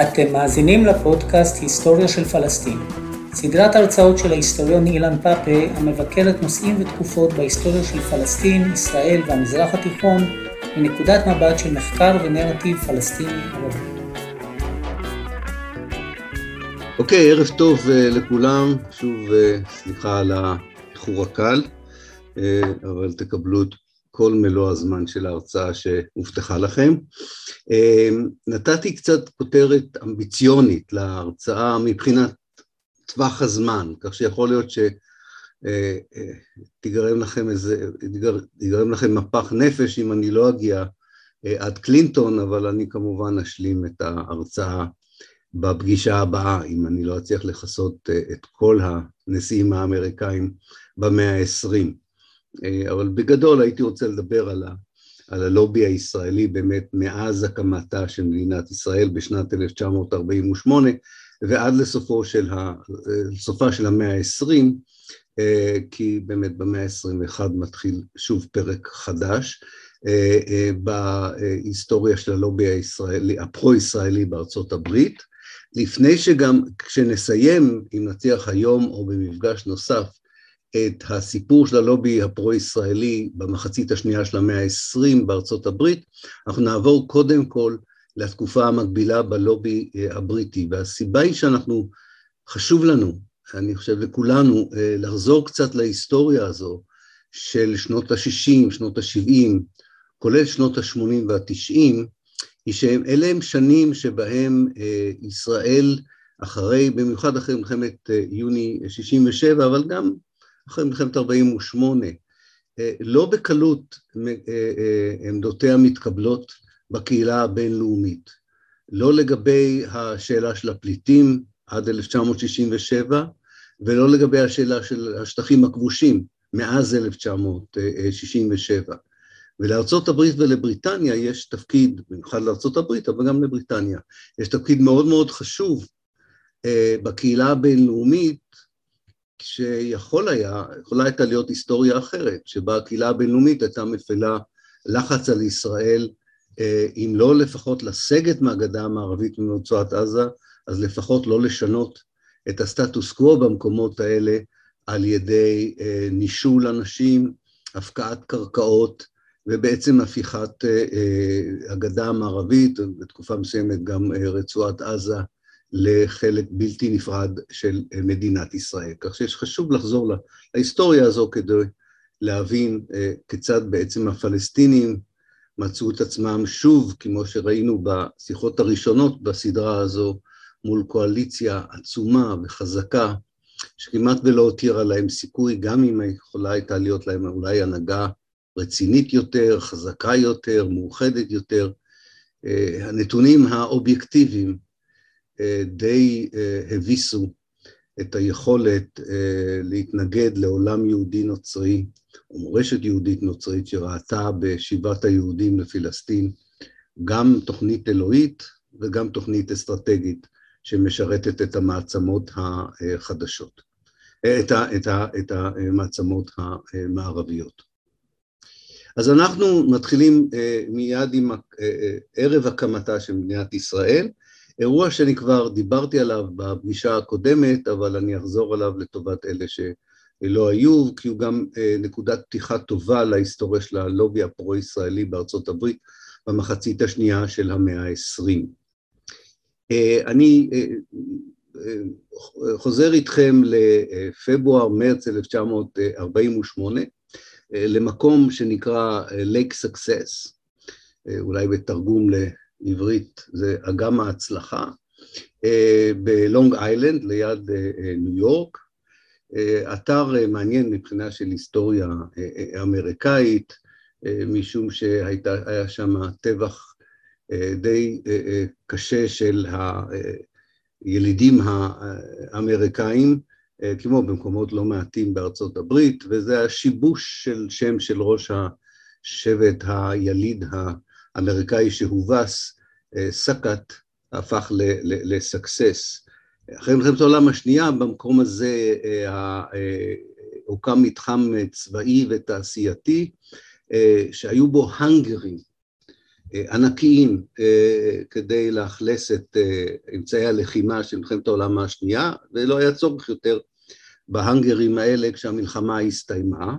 אתם מאזינים לפודקאסט היסטוריה של פלסטין, סדרת הרצאות של ההיסטוריון אילן פאפה המבקרת נושאים ותקופות בהיסטוריה של פלסטין, ישראל והמזרח התיכון מנקודת מבט של מחקר ונרטיב פלסטיני ערבי. אוקיי, okay, ערב טוב uh, לכולם, שוב uh, סליחה על האיחור הקל, uh, אבל תקבלו את כל מלוא הזמן של ההרצאה שהובטחה לכם. אמ, נתתי קצת כותרת אמביציונית להרצאה מבחינת טווח הזמן, כך שיכול להיות שתיגרם אה, אה, לכם איזה, תיגרם לכם מפח נפש אם אני לא אגיע אה, עד קלינטון, אבל אני כמובן אשלים את ההרצאה בפגישה הבאה, אם אני לא אצליח לכסות את כל הנשיאים האמריקאים במאה העשרים. אבל בגדול הייתי רוצה לדבר על, ה, על הלובי הישראלי באמת מאז הקמתה של מדינת ישראל בשנת 1948 ועד לסופו של ה, לסופה של המאה העשרים, אה, כי באמת במאה ה-21 מתחיל שוב פרק חדש אה, בהיסטוריה של הלובי הישראלי, הפרו-ישראלי בארצות הברית. לפני שגם, כשנסיים, אם נצליח היום או במפגש נוסף, את הסיפור של הלובי הפרו-ישראלי במחצית השנייה של המאה ה-20 בארצות הברית, אנחנו נעבור קודם כל לתקופה המקבילה בלובי אה, הבריטי, והסיבה היא שאנחנו, חשוב לנו, אני חושב לכולנו, אה, לחזור קצת להיסטוריה הזו של שנות ה-60, שנות ה-70, כולל שנות ה-80 וה-90, היא שאלה הם שנים שבהם אה, ישראל, אחרי, במיוחד אחרי מלחמת יוני 67, אבל גם אחרי מלחמת 48, אה, לא בקלות אה, אה, עמדותיה מתקבלות בקהילה הבינלאומית, לא לגבי השאלה של הפליטים עד 1967 ולא לגבי השאלה של השטחים הכבושים מאז 1967. ולארצות הברית ולבריטניה יש תפקיד, במיוחד לארצות הברית, אבל גם לבריטניה, יש תפקיד מאוד מאוד חשוב בקהילה הבינלאומית שיכול היה, יכולה הייתה להיות היסטוריה אחרת, שבה הקהילה הבינלאומית הייתה מפעילה לחץ על ישראל, אה, אם לא לפחות לסגת מהגדה המערבית מרצועת עזה, אז לפחות לא לשנות את הסטטוס קוו במקומות האלה על ידי אה, נישול אנשים, הפקעת קרקעות, ובעצם הפיכת אה, הגדה המערבית, בתקופה מסוימת גם רצועת עזה, לחלק בלתי נפרד של אה, מדינת ישראל. כך שיש חשוב לחזור להיסטוריה הזו כדי להבין אה, כיצד בעצם הפלסטינים מצאו את עצמם שוב, כמו שראינו בשיחות הראשונות בסדרה הזו, מול קואליציה עצומה וחזקה, שכמעט ולא הותירה להם סיכוי, גם אם יכולה הייתה להיות להם אולי הנהגה רצינית יותר, חזקה יותר, מאוחדת יותר. אה, הנתונים האובייקטיביים די אה, הביסו את היכולת אה, להתנגד לעולם יהודי נוצרי, או מורשת יהודית נוצרית שראתה בשיבת היהודים לפלסטין גם תוכנית אלוהית וגם תוכנית אסטרטגית שמשרתת את המעצמות החדשות, את, ה, את, ה, את המעצמות המערביות. אז אנחנו מתחילים מיד עם ערב הקמתה של מדינת ישראל, אירוע שאני כבר דיברתי עליו בפגישה הקודמת, אבל אני אחזור עליו לטובת אלה שלא היו, כי הוא גם אה, נקודת פתיחה טובה להיסטוריה של הלובי הפרו-ישראלי בארצות הברית במחצית השנייה של המאה העשרים. אה, אני אה, חוזר איתכם לפברואר-מרץ 1948, למקום שנקרא לייק סקסס, אולי בתרגום עברית זה אגם ההצלחה, אה, בלונג איילנד ליד אה, אה, ניו יורק, אתר מעניין מבחינה של היסטוריה אמריקאית, משום שהיה שם טבח די קשה של הילידים האמריקאים, כמו במקומות לא מעטים בארצות הברית, וזה השיבוש של שם של ראש השבט היליד האמריקאי שהובס, אה, סקאט, הפך לסקסס. אחרי מלחמת העולם השנייה, במקום הזה אה, אה, הוקם מתחם צבאי ותעשייתי, שהיו בו האנגרים, ענקיים כדי לאכלס את אמצעי הלחימה של מלחמת העולם השנייה, ולא היה צורך יותר בהאנגרים האלה כשהמלחמה הסתיימה,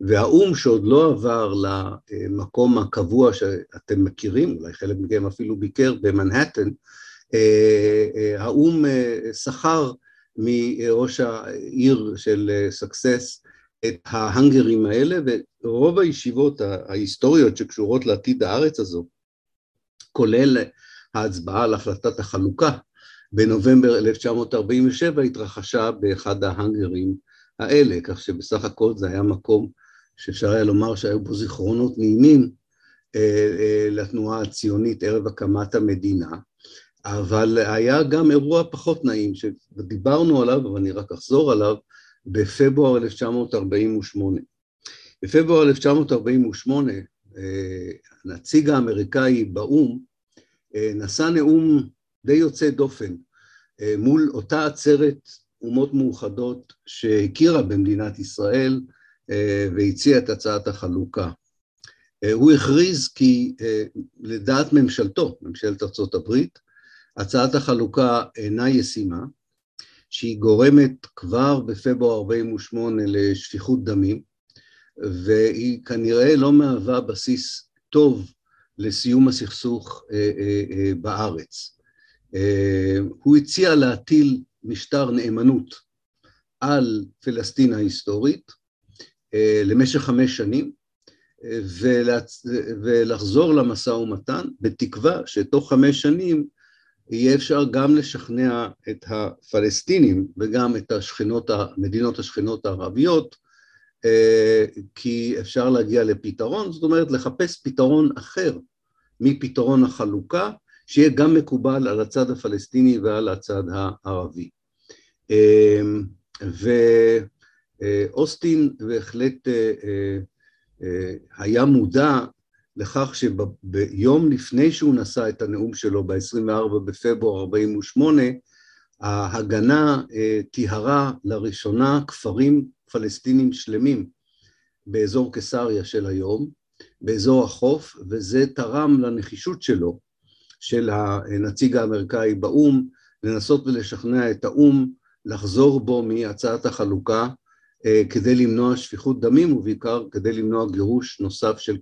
והאו"ם שעוד לא עבר למקום הקבוע שאתם מכירים, אולי חלק מכם אפילו ביקר במנהטן, האו"ם שכר מראש העיר של סקסס את ההאנגרים האלה, ורוב הישיבות ההיסטוריות שקשורות לעתיד הארץ הזו, כולל ההצבעה על החלטת החלוקה בנובמבר 1947, התרחשה באחד ההאנגרים האלה, כך שבסך הכל זה היה מקום שאפשר היה לומר שהיו בו זיכרונות נעימים אה, אה, לתנועה הציונית ערב הקמת המדינה, אבל היה גם אירוע פחות נעים שדיברנו עליו, אבל אני רק אחזור עליו, בפברואר 1948. בפברואר 1948 אה, הנציג האמריקאי באו"ם נשא נאום די יוצא דופן מול אותה עצרת אומות מאוחדות שהכירה במדינת ישראל אה, והציעה את הצעת החלוקה. אה, הוא הכריז כי אה, לדעת ממשלתו, ממשלת ארצות הברית, הצעת החלוקה אינה ישימה, שהיא גורמת כבר בפברואר 48 לשפיכות דמים, והיא כנראה לא מהווה בסיס טוב לסיום הסכסוך בארץ. הוא הציע להטיל משטר נאמנות על פלסטין ההיסטורית אה, למשך חמש שנים ולחזור למשא ומתן בתקווה שתוך חמש שנים יהיה אפשר גם לשכנע את הפלסטינים וגם את השכנות, המדינות השכנות הערביות אה, כי אפשר להגיע לפתרון, זאת אומרת לחפש פתרון אחר מפתרון החלוקה שיהיה גם מקובל על הצד הפלסטיני ועל הצד הערבי. אמ, ואוסטין בהחלט אה, אה, אה, היה מודע לכך שביום לפני שהוא נשא את הנאום שלו ב-24 בפברואר 48, ההגנה טיהרה לראשונה כפרים פלסטינים שלמים באזור קיסריה של היום, באזור החוף, וזה תרם לנחישות שלו של הנציג האמריקאי באו"ם, לנסות ולשכנע את האו"ם לחזור בו מהצעת החלוקה אה, כדי למנוע שפיכות דמים ובעיקר כדי למנוע גירוש נוסף של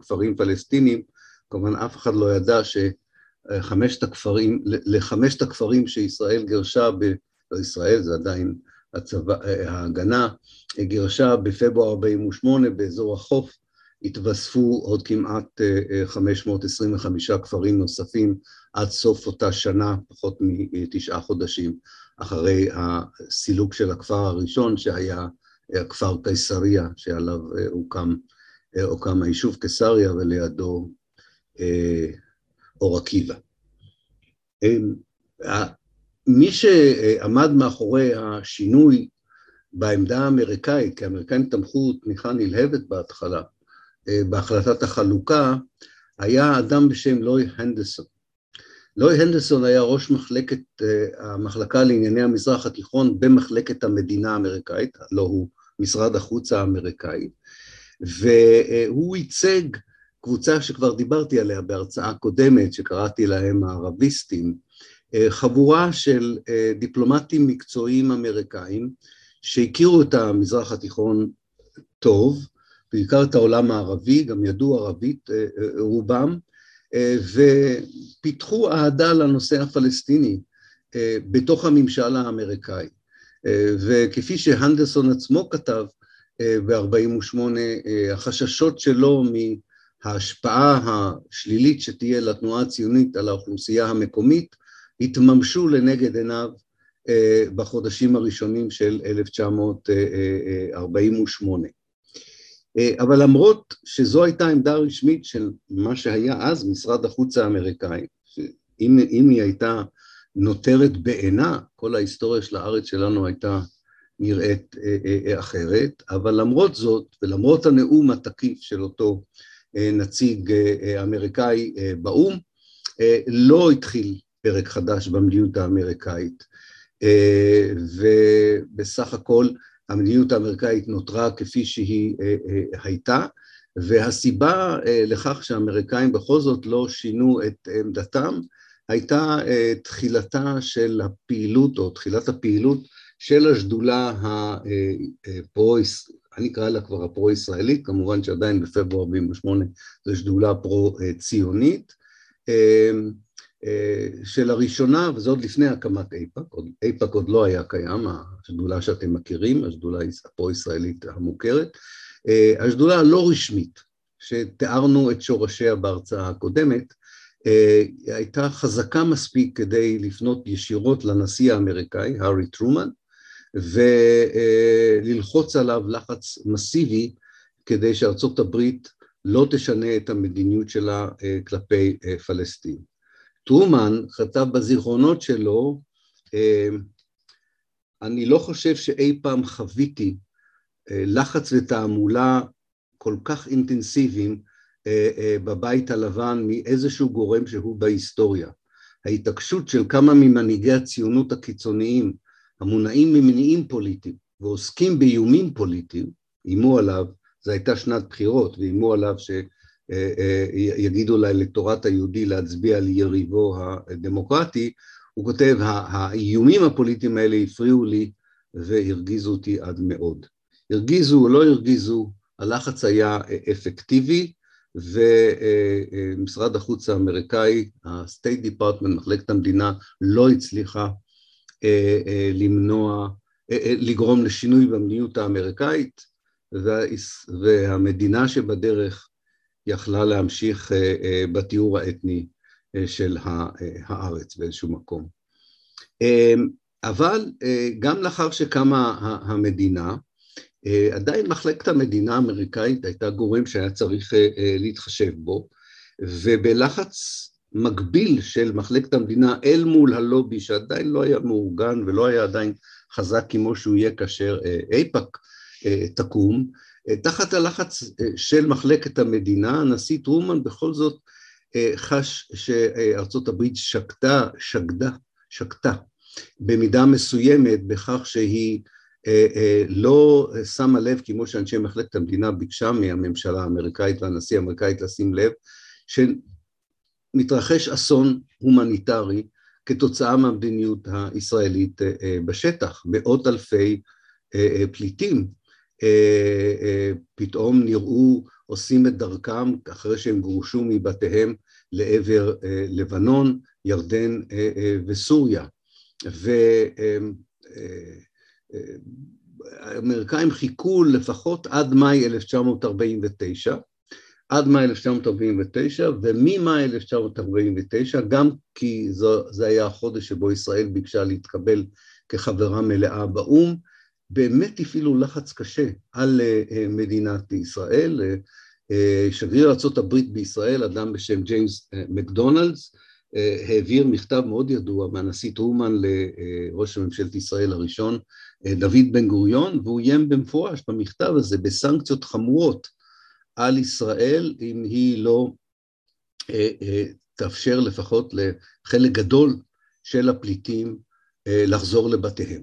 כפרים פלסטינים. כמובן אף אחד לא ידע שחמשת הכפרים, לחמשת הכפרים שישראל גירשה, ב, לא ישראל זה עדיין הצבא, אה, ההגנה, גירשה בפברואר 48 באזור החוף, התווספו עוד כמעט 525 אה, כפרים נוספים עד סוף אותה שנה, פחות מתשעה חודשים אחרי הסילוק של הכפר הראשון שהיה הכפר קיסריה, שעליו אה, הוקם, אה, הוקם היישוב קיסריה ולידו אור עקיבא. מי שעמד מאחורי השינוי בעמדה האמריקאית, כי האמריקאים תמכו תמיכה נלהבת בהתחלה, בהחלטת החלוקה, היה אדם בשם לוי הנדסון. לוי הנדסון היה ראש מחלקת, אה, המחלקה לענייני המזרח התיכון במחלקת המדינה האמריקאית, לא הוא משרד החוץ האמריקאי, והוא ייצג קבוצה שכבר דיברתי עליה בהרצאה קודמת, שקראתי להם הערביסטים, אה, חבורה של אה, דיפלומטים מקצועיים אמריקאים שהכירו את המזרח התיכון טוב, בעיקר את העולם הערבי, גם ידעו ערבית רובם, אה, ופיתחו אהדה לנושא הפלסטיני אה, בתוך הממשל האמריקאי. אה, וכפי שהנדסון עצמו כתב ב-48, החששות שלו מההשפעה השלילית שתהיה לתנועה הציונית על האוכלוסייה המקומית התממשו לנגד עיניו בחודשים הראשונים של 1948. אה, אבל למרות שזו הייתה עמדה רשמית של מה שהיה אז משרד החוץ האמריקאי, שאם היא הייתה נותרת בעינה, כל ההיסטוריה של הארץ שלנו הייתה נראית אה, אה, אחרת, אבל למרות זאת, ולמרות הנאום התקיף של אותו נציג אמריקאי באו"ם, לא התחיל פרק חדש במדיניות האמריקאית, ובסך הכל המדיניות האמריקאית נותרה כפי שהיא אה, אה, הייתה, והסיבה לכך שהאמריקאים בכל זאת לא שינו את עמדתם הייתה תחילתה של הפעילות או תחילת הפעילות של השדולה הפרו, אני אקרא לה כבר הפרו-ישראלית, כמובן שעדיין בפברואר 48' זו שדולה פרו-ציונית, של הראשונה, וזה עוד לפני הקמת אייפאק, אייפאק עוד לא היה קיים, השדולה שאתם מכירים, השדולה הפרו-ישראלית המוכרת, השדולה הלא רשמית, שתיארנו את שורשיה בהרצאה הקודמת, הייתה חזקה מספיק כדי לפנות ישירות לנשיא האמריקאי, הארי טרומן, וללחוץ עליו לחץ מסיבי כדי שארצות הברית לא תשנה את המדיניות שלה כלפי פלסטין. טרומן כתב בזיכרונות שלו, אני לא חושב שאי פעם חוויתי לחץ ותעמולה כל כך אינטנסיביים בבית הלבן מאיזשהו גורם שהוא בהיסטוריה. ההתעקשות של כמה ממנהיגי הציונות הקיצוניים המונעים ממניעים פוליטיים ועוסקים באיומים פוליטיים, איימו עליו, זו הייתה שנת בחירות, ואיימו עליו שיגידו לאלקטורט היהודי להצביע על יריבו הדמוקרטי, הוא כותב, האיומים הפוליטיים האלה הפריעו לי והרגיזו אותי עד מאוד. הרגיזו או לא הרגיזו, הלחץ היה אפקטיבי, ומשרד החוץ האמריקאי, ה-State Department, מחלקת המדינה, לא הצליחה למנוע, לגרום לשינוי במדיניות האמריקאית, והמדינה שבדרך יכלה להמשיך בתיאור האתני של הארץ באיזשהו מקום. אבל גם לאחר שקמה המדינה, עדיין מחלקת המדינה האמריקאית הייתה גורם שהיה צריך להתחשב בו, ובלחץ מקביל של מחלקת המדינה אל מול הלובי שעדיין לא היה מאורגן ולא היה עדיין חזק כמו שהוא יהיה כאשר אייפאק תקום, תחת הלחץ של מחלקת המדינה, הנשיא טרומן בכל זאת חש שארצות הברית שקטה, שקדה, שקטה במידה מסוימת בכך שהיא לא שמה לב, כמו שאנשי מחלקת המדינה ביקשה מהממשלה האמריקאית והנשיא האמריקאית לשים לב, שמתרחש אסון הומניטרי כתוצאה מהמדיניות הישראלית בשטח. מאות אלפי פליטים פתאום נראו עושים את דרכם אחרי שהם גורשו מבתיהם לעבר לבנון, ירדן וסוריה. והאמריקאים חיכו לפחות עד מאי 1949, עד מאי 1949, וממאי 1949, גם כי זה היה החודש שבו ישראל ביקשה להתקבל כחברה מלאה באו"ם, באמת הפעילו לחץ קשה על מדינת ישראל. שגריר ארה"ב בישראל, אדם בשם ג'יימס מקדונלדס, העביר מכתב מאוד ידוע מהנשיא טרומן לראש ממשלת ישראל הראשון, דוד בן גוריון, והוא איים במפורש במכתב הזה בסנקציות חמורות על ישראל, אם היא לא תאפשר לפחות לחלק גדול של הפליטים לחזור לבתיהם.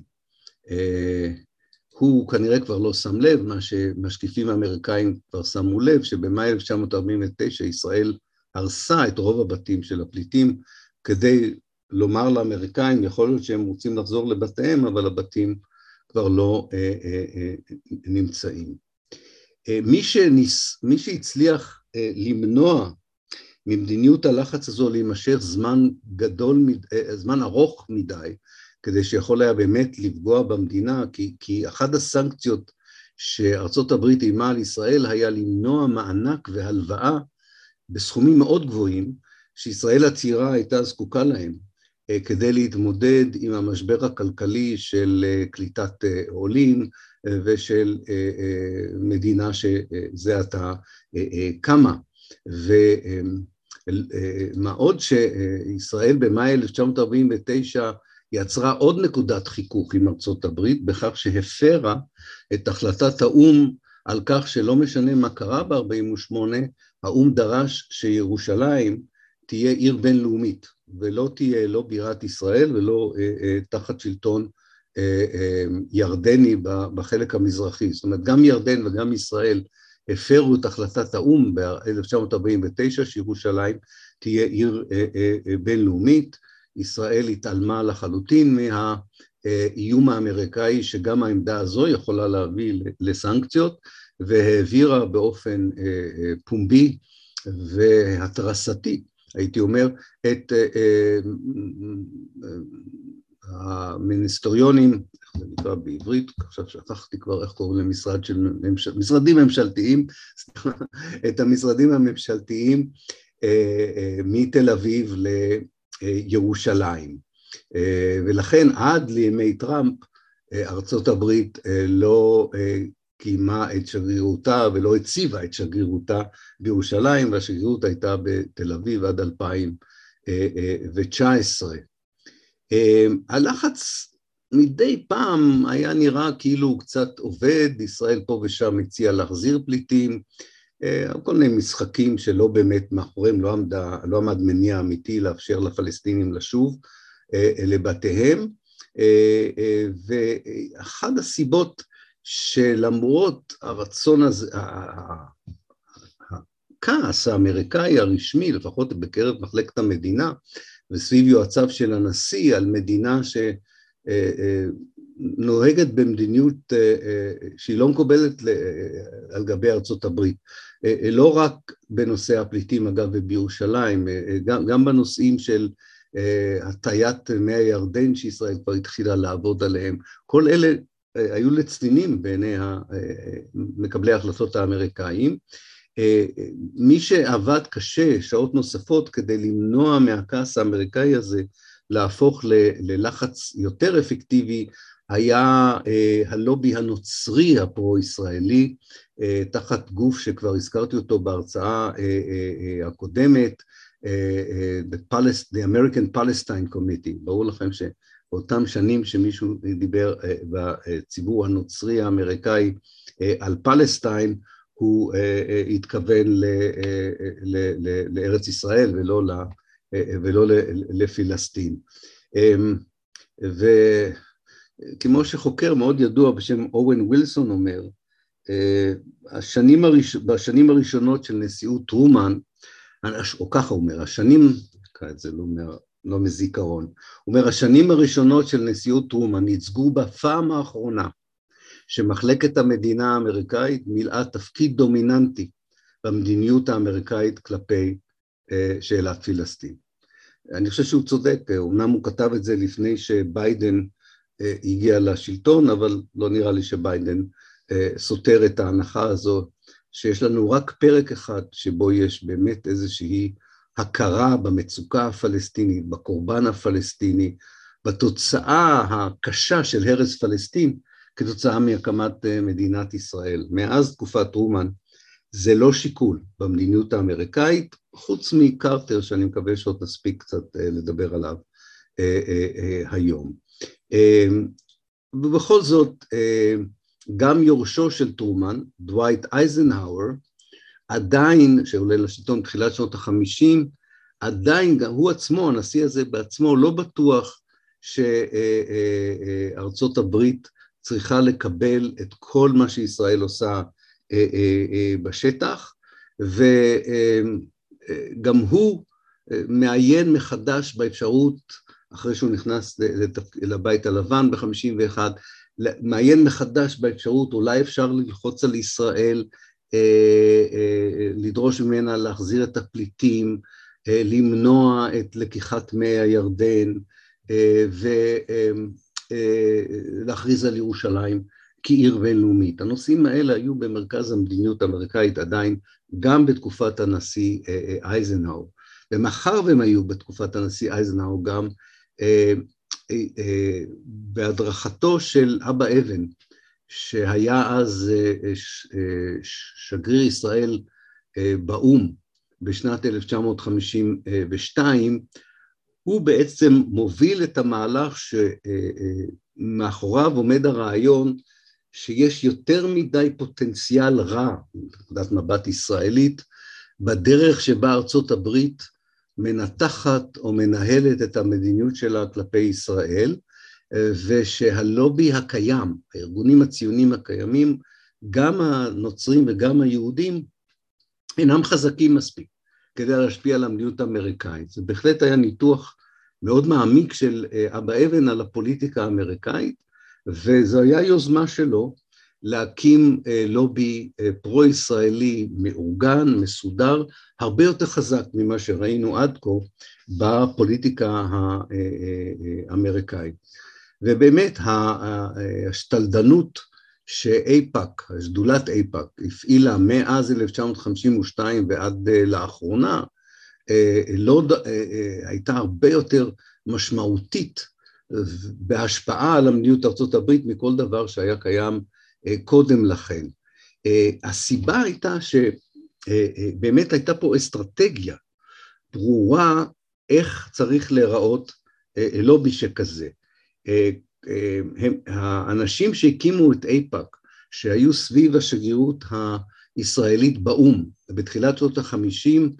הוא כנראה כבר לא שם לב, מה שמשקיפים האמריקאים כבר שמו לב, שבמאי 1949 ישראל הרסה את רוב הבתים של הפליטים כדי לומר לאמריקאים, יכול להיות שהם רוצים לחזור לבתיהם, אבל הבתים כבר לא אה, אה, אה, נמצאים. אה, מי, שניס, מי שהצליח אה, למנוע ממדיניות הלחץ הזו להימשך זמן גדול, אה, זמן ארוך מדי, כדי שיכול היה באמת לפגוע במדינה, כי, כי אחת הסנקציות שארצות הברית איימה על ישראל היה למנוע מענק והלוואה בסכומים מאוד גבוהים שישראל הצעירה הייתה זקוקה להם כדי להתמודד עם המשבר הכלכלי של קליטת עולים ושל מדינה שזה עתה קמה. ומה עוד שישראל במאי 1949 יצרה עוד נקודת חיכוך עם ארצות הברית בכך שהפרה את החלטת האו"ם על כך שלא משנה מה קרה ב-48, האו"ם דרש שירושלים תהיה עיר בינלאומית ולא תהיה לא בירת ישראל ולא אה, אה, תחת שלטון אה, אה, ירדני בחלק המזרחי. זאת אומרת, גם ירדן וגם ישראל הפרו את החלטת האו"ם ב-1949 שירושלים תהיה עיר בינלאומית. ישראל התעלמה לחלוטין מהאיום האמריקאי שגם העמדה הזו יכולה להביא לסנקציות והעבירה באופן פומבי והתרסתי, הייתי אומר, את המיניסטריונים, איך זה נקרא בעברית, עכשיו שכחתי כבר איך קוראים למשרד של ממשל, משרדים ממשלתיים, את המשרדים הממשלתיים אה, אה, מתל אביב לירושלים. אה, ולכן עד לימי טראמפ ארצות הברית לא קיימה את שגרירותה ולא הציבה את שגרירותה בירושלים, והשגרירות הייתה בתל אביב עד 2019. אמ, הלחץ מדי פעם היה נראה כאילו הוא קצת עובד, ישראל פה ושם הציעה להחזיר פליטים, אה, כל מיני משחקים שלא באמת מאחוריהם לא, עמדה, לא עמד מניע אמיתי לאפשר לפלסטינים לשוב אה, לבתיהם, אה, ואחת הסיבות שלמרות הרצון הזה, הכעס האמריקאי הרשמי, לפחות בקרב מחלקת המדינה, וסביב יועציו של הנשיא על מדינה שנוהגת במדיניות שהיא לא מקובלת על גבי ארצות הברית. לא רק בנושא הפליטים אגב ובירושלים, גם בנושאים של הטיית מי הירדן שישראל כבר התחילה לעבוד עליהם, כל אלה היו לצנינים בעיני מקבלי ההחלטות האמריקאים. מי שעבד קשה שעות נוספות כדי למנוע מהכעס האמריקאי הזה להפוך ללחץ יותר אפקטיבי היה הלובי הנוצרי הפרו-ישראלי תחת גוף שכבר הזכרתי אותו בהרצאה הקודמת, the, Palest, the American Palestine Committee, ברור לכם שבאותם שנים שמישהו דיבר בציבור הנוצרי האמריקאי על פלסטיין, הוא אה, אה, התכוון אה, לארץ ישראל ולא, ולא לפלסטין. אמ, וכמו שחוקר מאוד ידוע בשם אורן ווילסון אומר, השנים הראש... בשנים הראשונות של נשיאות טרומן, או ככה הוא אומר, השנים, זה לא, אומר, לא מזיכרון, הוא אומר, השנים הראשונות של נשיאות טרומן ייצגו בפעם האחרונה שמחלקת המדינה האמריקאית מילאה תפקיד דומיננטי במדיניות האמריקאית כלפי אה, שאלת פלסטין. אני חושב שהוא צודק, אמנם הוא כתב את זה לפני שביידן אה, הגיע לשלטון, אבל לא נראה לי שביידן אה, סותר את ההנחה הזו שיש לנו רק פרק אחד שבו יש באמת איזושהי הכרה במצוקה הפלסטינית, בקורבן הפלסטיני, בתוצאה הקשה של הרס פלסטין, כתוצאה מהקמת אה, מדינת ישראל. מאז תקופת טרומן זה לא שיקול במדיניות האמריקאית, חוץ מקרטר שאני מקווה שעוד נספיק קצת אה, לדבר עליו אה, היום. ובכל זאת, גם יורשו של טרומן, דווייט אייזנהאואר, עדיין, שעולה לשלטון בתחילת שנות החמישים, עדיין גם הוא עצמו, הנשיא הזה בעצמו, לא בטוח שארצות הברית צריכה לקבל את כל מה שישראל עושה אה, אה, אה, בשטח, וגם הוא מעיין מחדש באפשרות, אחרי שהוא נכנס לבית הלבן ב-51, מעיין מחדש באפשרות, אולי אפשר ללחוץ על ישראל, לדרוש ממנה להחזיר את הפליטים, למנוע את לקיחת מי הירדן, ו... אה, להכריז על ירושלים כעיר בינלאומית. הנושאים האלה היו במרכז המדיניות האמריקאית עדיין גם בתקופת הנשיא אה, אה, אייזנהאו, ומאחר והם היו בתקופת הנשיא אייזנהאו גם בהדרכתו של אבא אבן, שהיה אז שגריר ישראל באו"ם בשנת 1952, הוא בעצם מוביל את המהלך שמאחוריו עומד הרעיון שיש יותר מדי פוטנציאל רע, מנקודת מבט ישראלית, בדרך שבה ארצות הברית מנתחת או מנהלת את המדיניות שלה כלפי ישראל, ושהלובי הקיים, הארגונים הציוניים הקיימים, גם הנוצרים וגם היהודים אינם חזקים מספיק כדי להשפיע על המדיניות האמריקאית. זה בהחלט היה ניתוח מאוד מעמיק של אה, אבא אבן על הפוליטיקה האמריקאית, וזו הייתה יוזמה שלו להקים אה, לובי אה, פרו-ישראלי מאורגן, מסודר, הרבה יותר חזק ממה שראינו עד כה בפוליטיקה האמריקאית. ובאמת השתלדנות שאיפא"ק, שדולת איפא"ק, הפעילה מאז 1952 ועד לאחרונה, לא, הייתה הרבה יותר משמעותית בהשפעה על המדיניות ארצות הברית מכל דבר שהיה קיים אה, קודם לכן. אה, הסיבה הייתה שבאמת אה, הייתה פה אסטרטגיה ברורה איך צריך להיראות לובי שכזה. הם, האנשים שהקימו את איפא"ק, שהיו סביב השגרירות הישראלית באו"ם בתחילת שנות החמישים,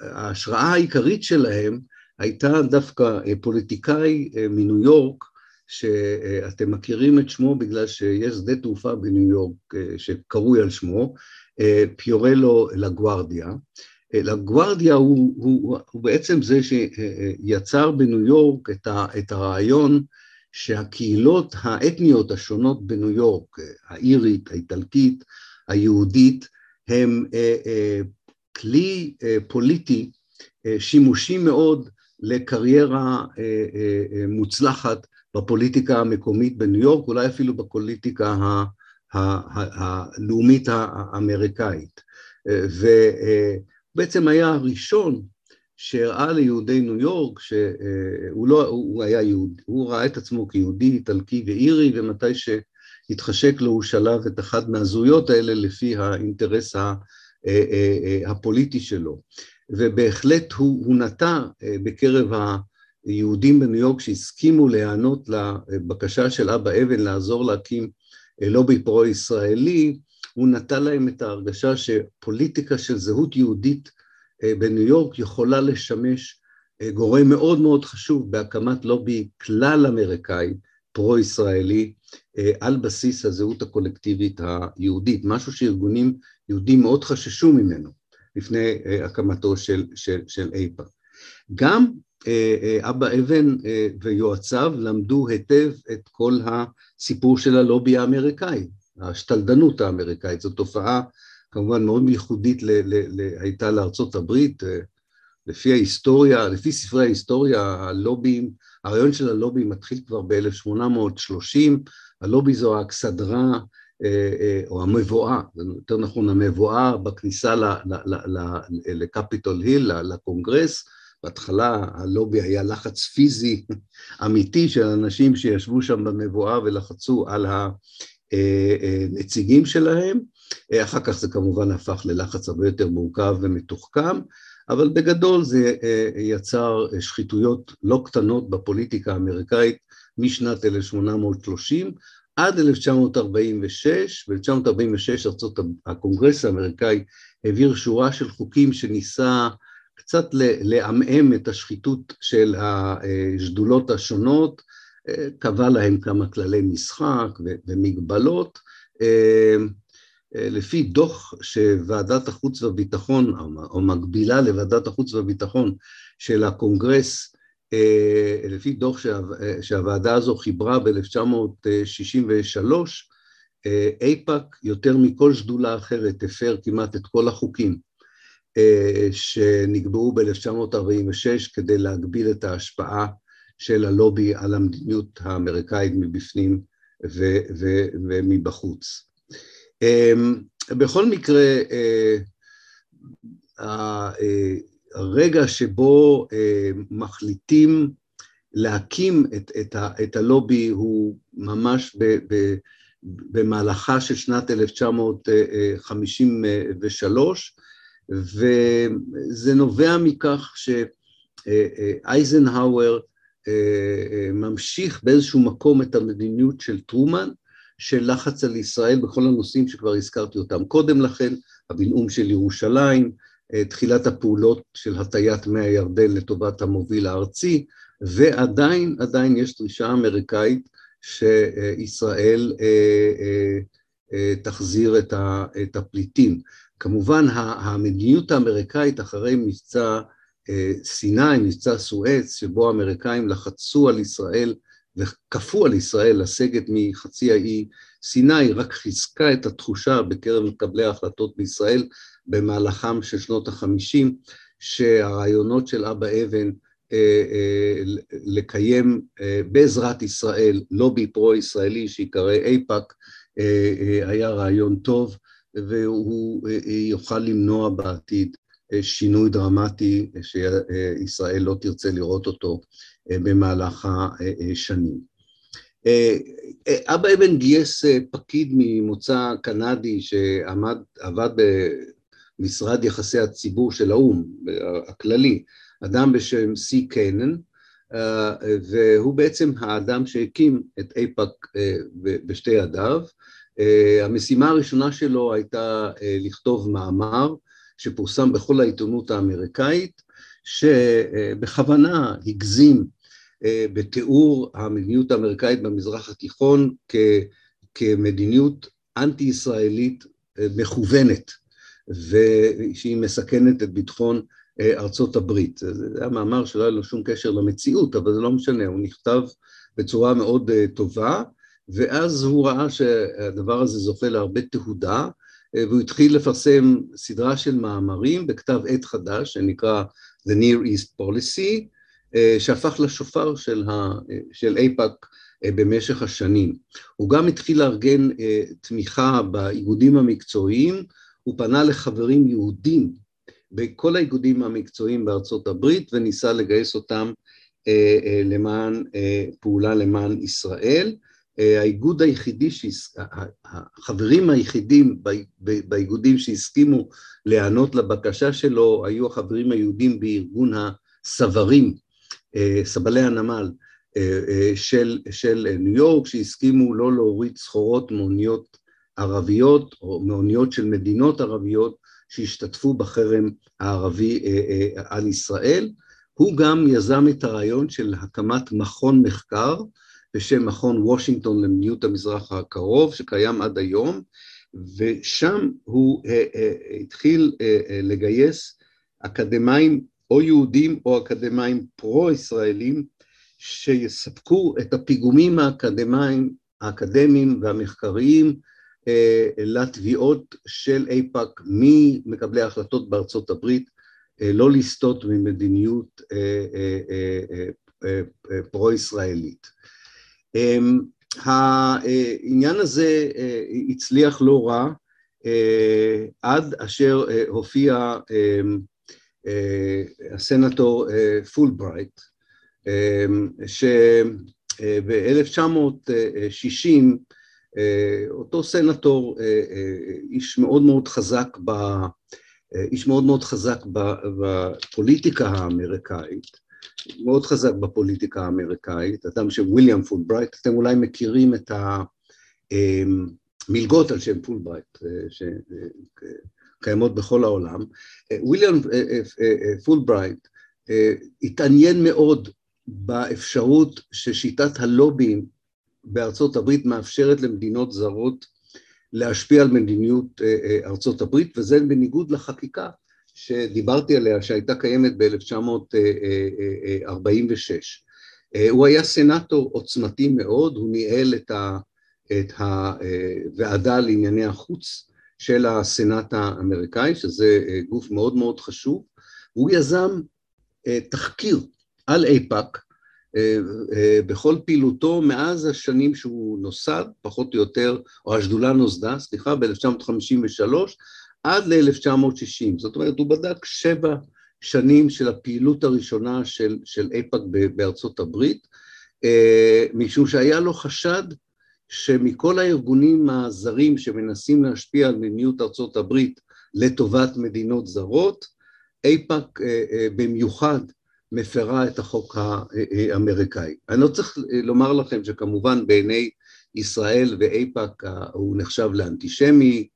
ההשראה העיקרית שלהם הייתה דווקא פוליטיקאי מניו יורק שאתם מכירים את שמו בגלל שיש שדה תעופה בניו יורק אה, שקרוי על שמו, אה, פיורלו לגוארדיה. אה, לגוארדיה הוא, הוא, הוא בעצם זה שיצר בניו יורק את, ה, את הרעיון שהקהילות האתניות השונות בניו יורק, האירית, האיטלקית, היהודית, הם כלי פוליטי שימושי מאוד לקריירה מוצלחת בפוליטיקה המקומית בניו יורק, אולי אפילו בפוליטיקה הלאומית האמריקאית. ובעצם היה הראשון שהראה ליהודי ניו יורק שהוא לא, הוא היה יהודי, הוא ראה את עצמו כיהודי, איטלקי ואירי, ומתי שהתחשק לו הוא שלב את אחת מהזהויות האלה לפי האינטרס הפוליטי שלו. ובהחלט הוא, הוא נטע בקרב ה... יהודים בניו יורק שהסכימו להיענות לבקשה של אבא אבן לעזור להקים לובי פרו-ישראלי, הוא נתן להם את ההרגשה שפוליטיקה של זהות יהודית אה, בניו יורק יכולה לשמש אה, גורם מאוד מאוד חשוב בהקמת לובי כלל אמריקאי פרו-ישראלי אה, על בסיס הזהות הקולקטיבית היהודית, משהו שארגונים יהודים מאוד חששו ממנו לפני הקמתו של, של, של איפא"ק. גם אה, אה, אבא אבן אה, ויועציו למדו היטב את כל הסיפור של הלובי האמריקאי, השתלדנות האמריקאית, זו תופעה כמובן מאוד ייחודית ל, ל, ל, הייתה לארצות הברית, לפי ההיסטוריה, לפי ספרי ההיסטוריה, הלובים, הרעיון של הלובי מתחיל כבר ב-1830, הלובי זו האכסדרה או המבואה, יותר נכון המבואה בכניסה לקפיטול היל, לקונגרס, בהתחלה הלובי היה לחץ פיזי אמיתי של אנשים שישבו שם במבואה ולחצו על הנציגים שלהם, אחר כך זה כמובן הפך ללחץ הרבה יותר מורכב ומתוחכם, אבל בגדול זה יצר שחיתויות לא קטנות בפוליטיקה האמריקאית משנת 1830 עד 1946, ב-1946 ארצות הקונגרס האמריקאי העביר שורה של חוקים שניסה קצת לעמעם את השחיתות של השדולות השונות, קבע להם כמה כללי משחק ומגבלות. לפי דוח שוועדת החוץ והביטחון, או מקבילה לוועדת החוץ והביטחון של הקונגרס, לפי דוח שהוועדה הזו חיברה ב-1963, איפא"ק יותר מכל שדולה אחרת הפר כמעט את כל החוקים שנקבעו ב-1946 כדי להגביל את ההשפעה של הלובי על המדיניות האמריקאית מבפנים ו- ו- ומבחוץ. אמ, בכל מקרה, אה, אה, הרגע שבו מחליטים להקים את, את, ה, את הלובי הוא ממש ב, ב, במהלכה של שנת 1953, וזה נובע מכך שאייזנהאואר אה, אה, ממשיך באיזשהו מקום את המדיניות של טרומן, של לחץ על ישראל בכל הנושאים שכבר הזכרתי אותם קודם לכן, הבנאום של ירושלים, אה, תחילת הפעולות של הטיית מי הירדן לטובת המוביל הארצי, ועדיין, עדיין יש דרישה אמריקאית שישראל תחזיר את הפליטים. כמובן המדיניות האמריקאית אחרי מבצע סיני, מבצע סואץ, שבו האמריקאים לחצו על ישראל וכפו על ישראל לסגת מחצי האי סיני, רק חיזקה את התחושה בקרב מקבלי ההחלטות בישראל במהלכם של שנות החמישים, שהרעיונות של אבא אבן אה, אה, לקיים אה, בעזרת ישראל לובי פרו-ישראלי שיקרא אייפאק היה רעיון טוב והוא יוכל למנוע בעתיד שינוי דרמטי שישראל לא תרצה לראות אותו במהלך השנים. אבא אבן גייס פקיד ממוצא קנדי שעבד במשרד יחסי הציבור של האו"ם הכללי, אדם בשם סי קיינן, והוא בעצם האדם שהקים את אייפאק בשתי ידיו. המשימה הראשונה שלו הייתה לכתוב מאמר שפורסם בכל העיתונות האמריקאית, שבכוונה הגזים בתיאור המדיניות האמריקאית במזרח התיכון כמדיניות אנטי-ישראלית מכוונת, ושהיא מסכנת את ביטחון ארצות הברית. זה היה מאמר שלא היה לו שום קשר למציאות, אבל זה לא משנה, הוא נכתב בצורה מאוד טובה, ואז הוא ראה שהדבר הזה זוכה להרבה תהודה, והוא התחיל לפרסם סדרה של מאמרים בכתב עת חדש שנקרא The Near East Policy, שהפך לשופר של, ה, של אייפאק במשך השנים. הוא גם התחיל לארגן תמיכה באיגודים המקצועיים, הוא פנה לחברים יהודים בכל האיגודים המקצועיים בארצות הברית וניסה לגייס אותם למען פעולה למען ישראל. האיגוד היחידי, החברים היחידים באיגודים שהסכימו להיענות לבקשה שלו היו החברים היהודים בארגון הסברים, סבלי הנמל של, של ניו יורק, שהסכימו לא להוריד סחורות מאוניות ערביות או מאוניות של מדינות ערביות שהשתתפו בחרם הערבי על ישראל. הוא גם יזם את הרעיון של הקמת מכון מחקר בשם מכון וושינגטון למדיניות המזרח הקרוב, שקיים עד היום, ושם הוא התחיל לגייס אקדמאים או יהודים או אקדמאים פרו-ישראלים שיספקו את הפיגומים האקדמיים, האקדמיים והמחקריים לתביעות של אייפאק ממקבלי ההחלטות בארצות הברית, לא לסטות ממדיניות פרו-ישראלית. העניין הזה הצליח לא רע עד אשר הופיע הסנטור פולברייט, שב-1960 אותו סנטור, איש מאוד מאוד חזק, ב, איש מאוד מאוד חזק בפוליטיקה האמריקאית, מאוד חזק בפוליטיקה האמריקאית, אדם שם וויליאם פולברייט, אתם אולי מכירים את המלגות על שם פולברייט שקיימות בכל העולם. וויליאם פולברייט התעניין מאוד באפשרות ששיטת הלוביים בארצות הברית מאפשרת למדינות זרות להשפיע על מדיניות ארצות הברית, וזה בניגוד לחקיקה שדיברתי עליה, שהייתה קיימת ב-1946. הוא היה סנאטור עוצמתי מאוד, הוא ניהל את, ה, את הוועדה לענייני החוץ של הסנאט האמריקאי, שזה גוף מאוד מאוד חשוב, הוא יזם תחקיר על אייפאק בכל פעילותו מאז השנים שהוא נוסד, פחות או יותר, או השדולה נוסדה, סליחה, ב-1953, עד ל-1960, זאת אומרת הוא בדק שבע שנים של הפעילות הראשונה של, של אייפאק בארצות הברית, משום שהיה לו חשד שמכל הארגונים הזרים שמנסים להשפיע על מדיניות ארצות הברית לטובת מדינות זרות, אייפאק במיוחד מפרה את החוק האמריקאי. אני לא צריך לומר לכם שכמובן בעיני ישראל ואייפאק הוא נחשב לאנטישמי,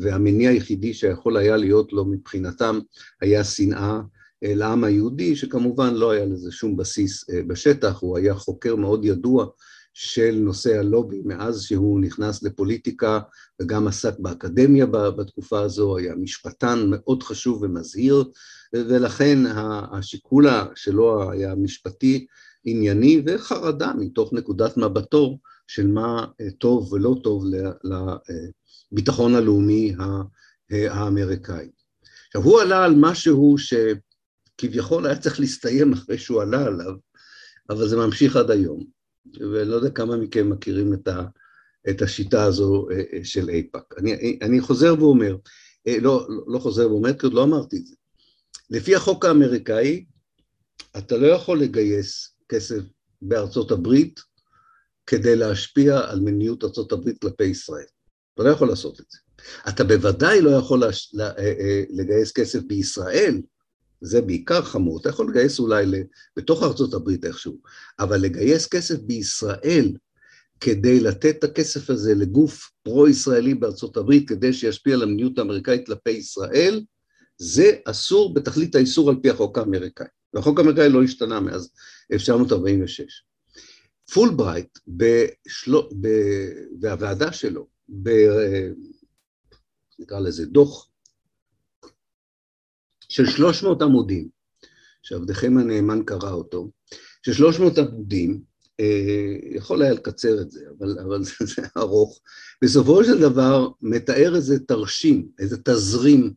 והמניע היחידי שיכול היה להיות לו מבחינתם היה שנאה לעם היהודי, שכמובן לא היה לזה שום בסיס בשטח, הוא היה חוקר מאוד ידוע של נושא הלובי מאז שהוא נכנס לפוליטיקה וגם עסק באקדמיה בתקופה הזו, היה משפטן מאוד חשוב ומזהיר ולכן השיקול שלו היה משפטי ענייני וחרדה מתוך נקודת מבטו של מה טוב ולא טוב לביטחון הלאומי האמריקאי. עכשיו הוא עלה על משהו שכביכול היה צריך להסתיים אחרי שהוא עלה עליו, אבל זה ממשיך עד היום, ואני לא יודע כמה מכם מכירים את, ה, את השיטה הזו אה, אה, של אייפאק. אני, אני חוזר ואומר, אה, לא, לא חוזר ואומר, כי עוד לא אמרתי את זה. לפי החוק האמריקאי, אתה לא יכול לגייס כסף בארצות הברית כדי להשפיע על מדיניות ארצות הברית כלפי ישראל. אתה לא יכול לעשות את זה. אתה בוודאי לא יכול לש... לגייס כסף בישראל זה בעיקר חמור, אתה יכול לגייס אולי בתוך ארצות הברית איכשהו, אבל לגייס כסף בישראל כדי לתת את הכסף הזה לגוף פרו-ישראלי בארצות הברית כדי שישפיע על המדיניות האמריקאית כלפי ישראל, זה אסור בתכלית האיסור על פי החוק האמריקאי. והחוק האמריקאי לא השתנה מאז 1946. פולברייט בשל... ב... והוועדה שלו, ב... נקרא לזה דוח של 300 עמודים, שעבדכם הנאמן קרא אותו, של 300 עמודים, אה, יכול היה לקצר את זה, אבל, אבל זה, זה ארוך, בסופו של דבר מתאר איזה תרשים, איזה תזרים,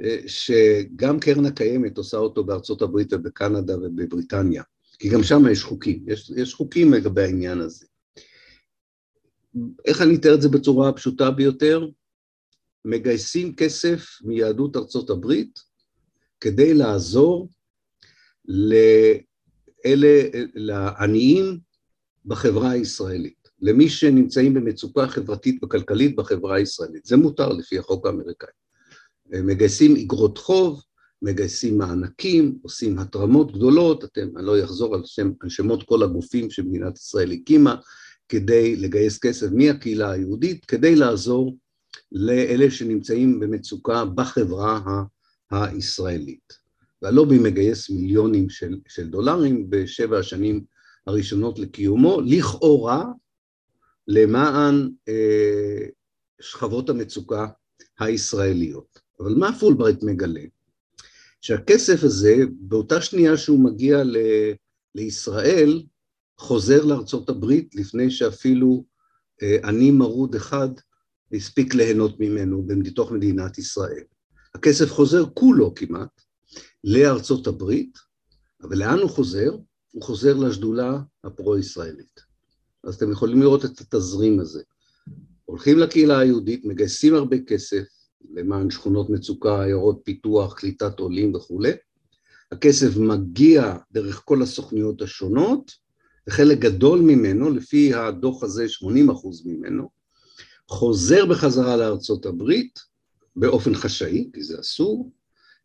אה, שגם קרן הקיימת עושה אותו בארצות הברית ובקנדה ובבריטניה, כי גם שם יש חוקים, יש, יש חוקים לגבי העניין הזה. איך אני אתאר את זה בצורה הפשוטה ביותר? מגייסים כסף מיהדות ארצות הברית כדי לעזור לאלה, לעניים בחברה הישראלית, למי שנמצאים במצוקה חברתית וכלכלית בחברה הישראלית. זה מותר לפי החוק האמריקאי. מגייסים אגרות חוב, מגייסים מענקים, עושים התרמות גדולות, אתם, אני לא אחזור על, שם, על שמות כל הגופים שמדינת ישראל הקימה, כדי לגייס כסף מהקהילה היהודית, כדי לעזור לאלה שנמצאים במצוקה בחברה הישראלית. והלובי מגייס מיליונים של, של דולרים בשבע השנים הראשונות לקיומו, לכאורה למען אה, שכבות המצוקה הישראליות. אבל מה פולברייט מגלה? שהכסף הזה, באותה שנייה שהוא מגיע ל, לישראל, חוזר לארצות הברית לפני שאפילו אה, עני מרוד אחד הספיק ליהנות ממנו בתוך מדינת ישראל. הכסף חוזר כולו כמעט לארצות הברית, אבל לאן הוא חוזר? הוא חוזר לשדולה הפרו-ישראלית. אז אתם יכולים לראות את התזרים הזה. הולכים לקהילה היהודית, מגייסים הרבה כסף למען שכונות מצוקה, עיירות פיתוח, קליטת עולים וכולי. הכסף מגיע דרך כל הסוכניות השונות, וחלק גדול ממנו, לפי הדוח הזה 80 אחוז ממנו, חוזר בחזרה לארצות הברית, באופן חשאי, כי זה אסור,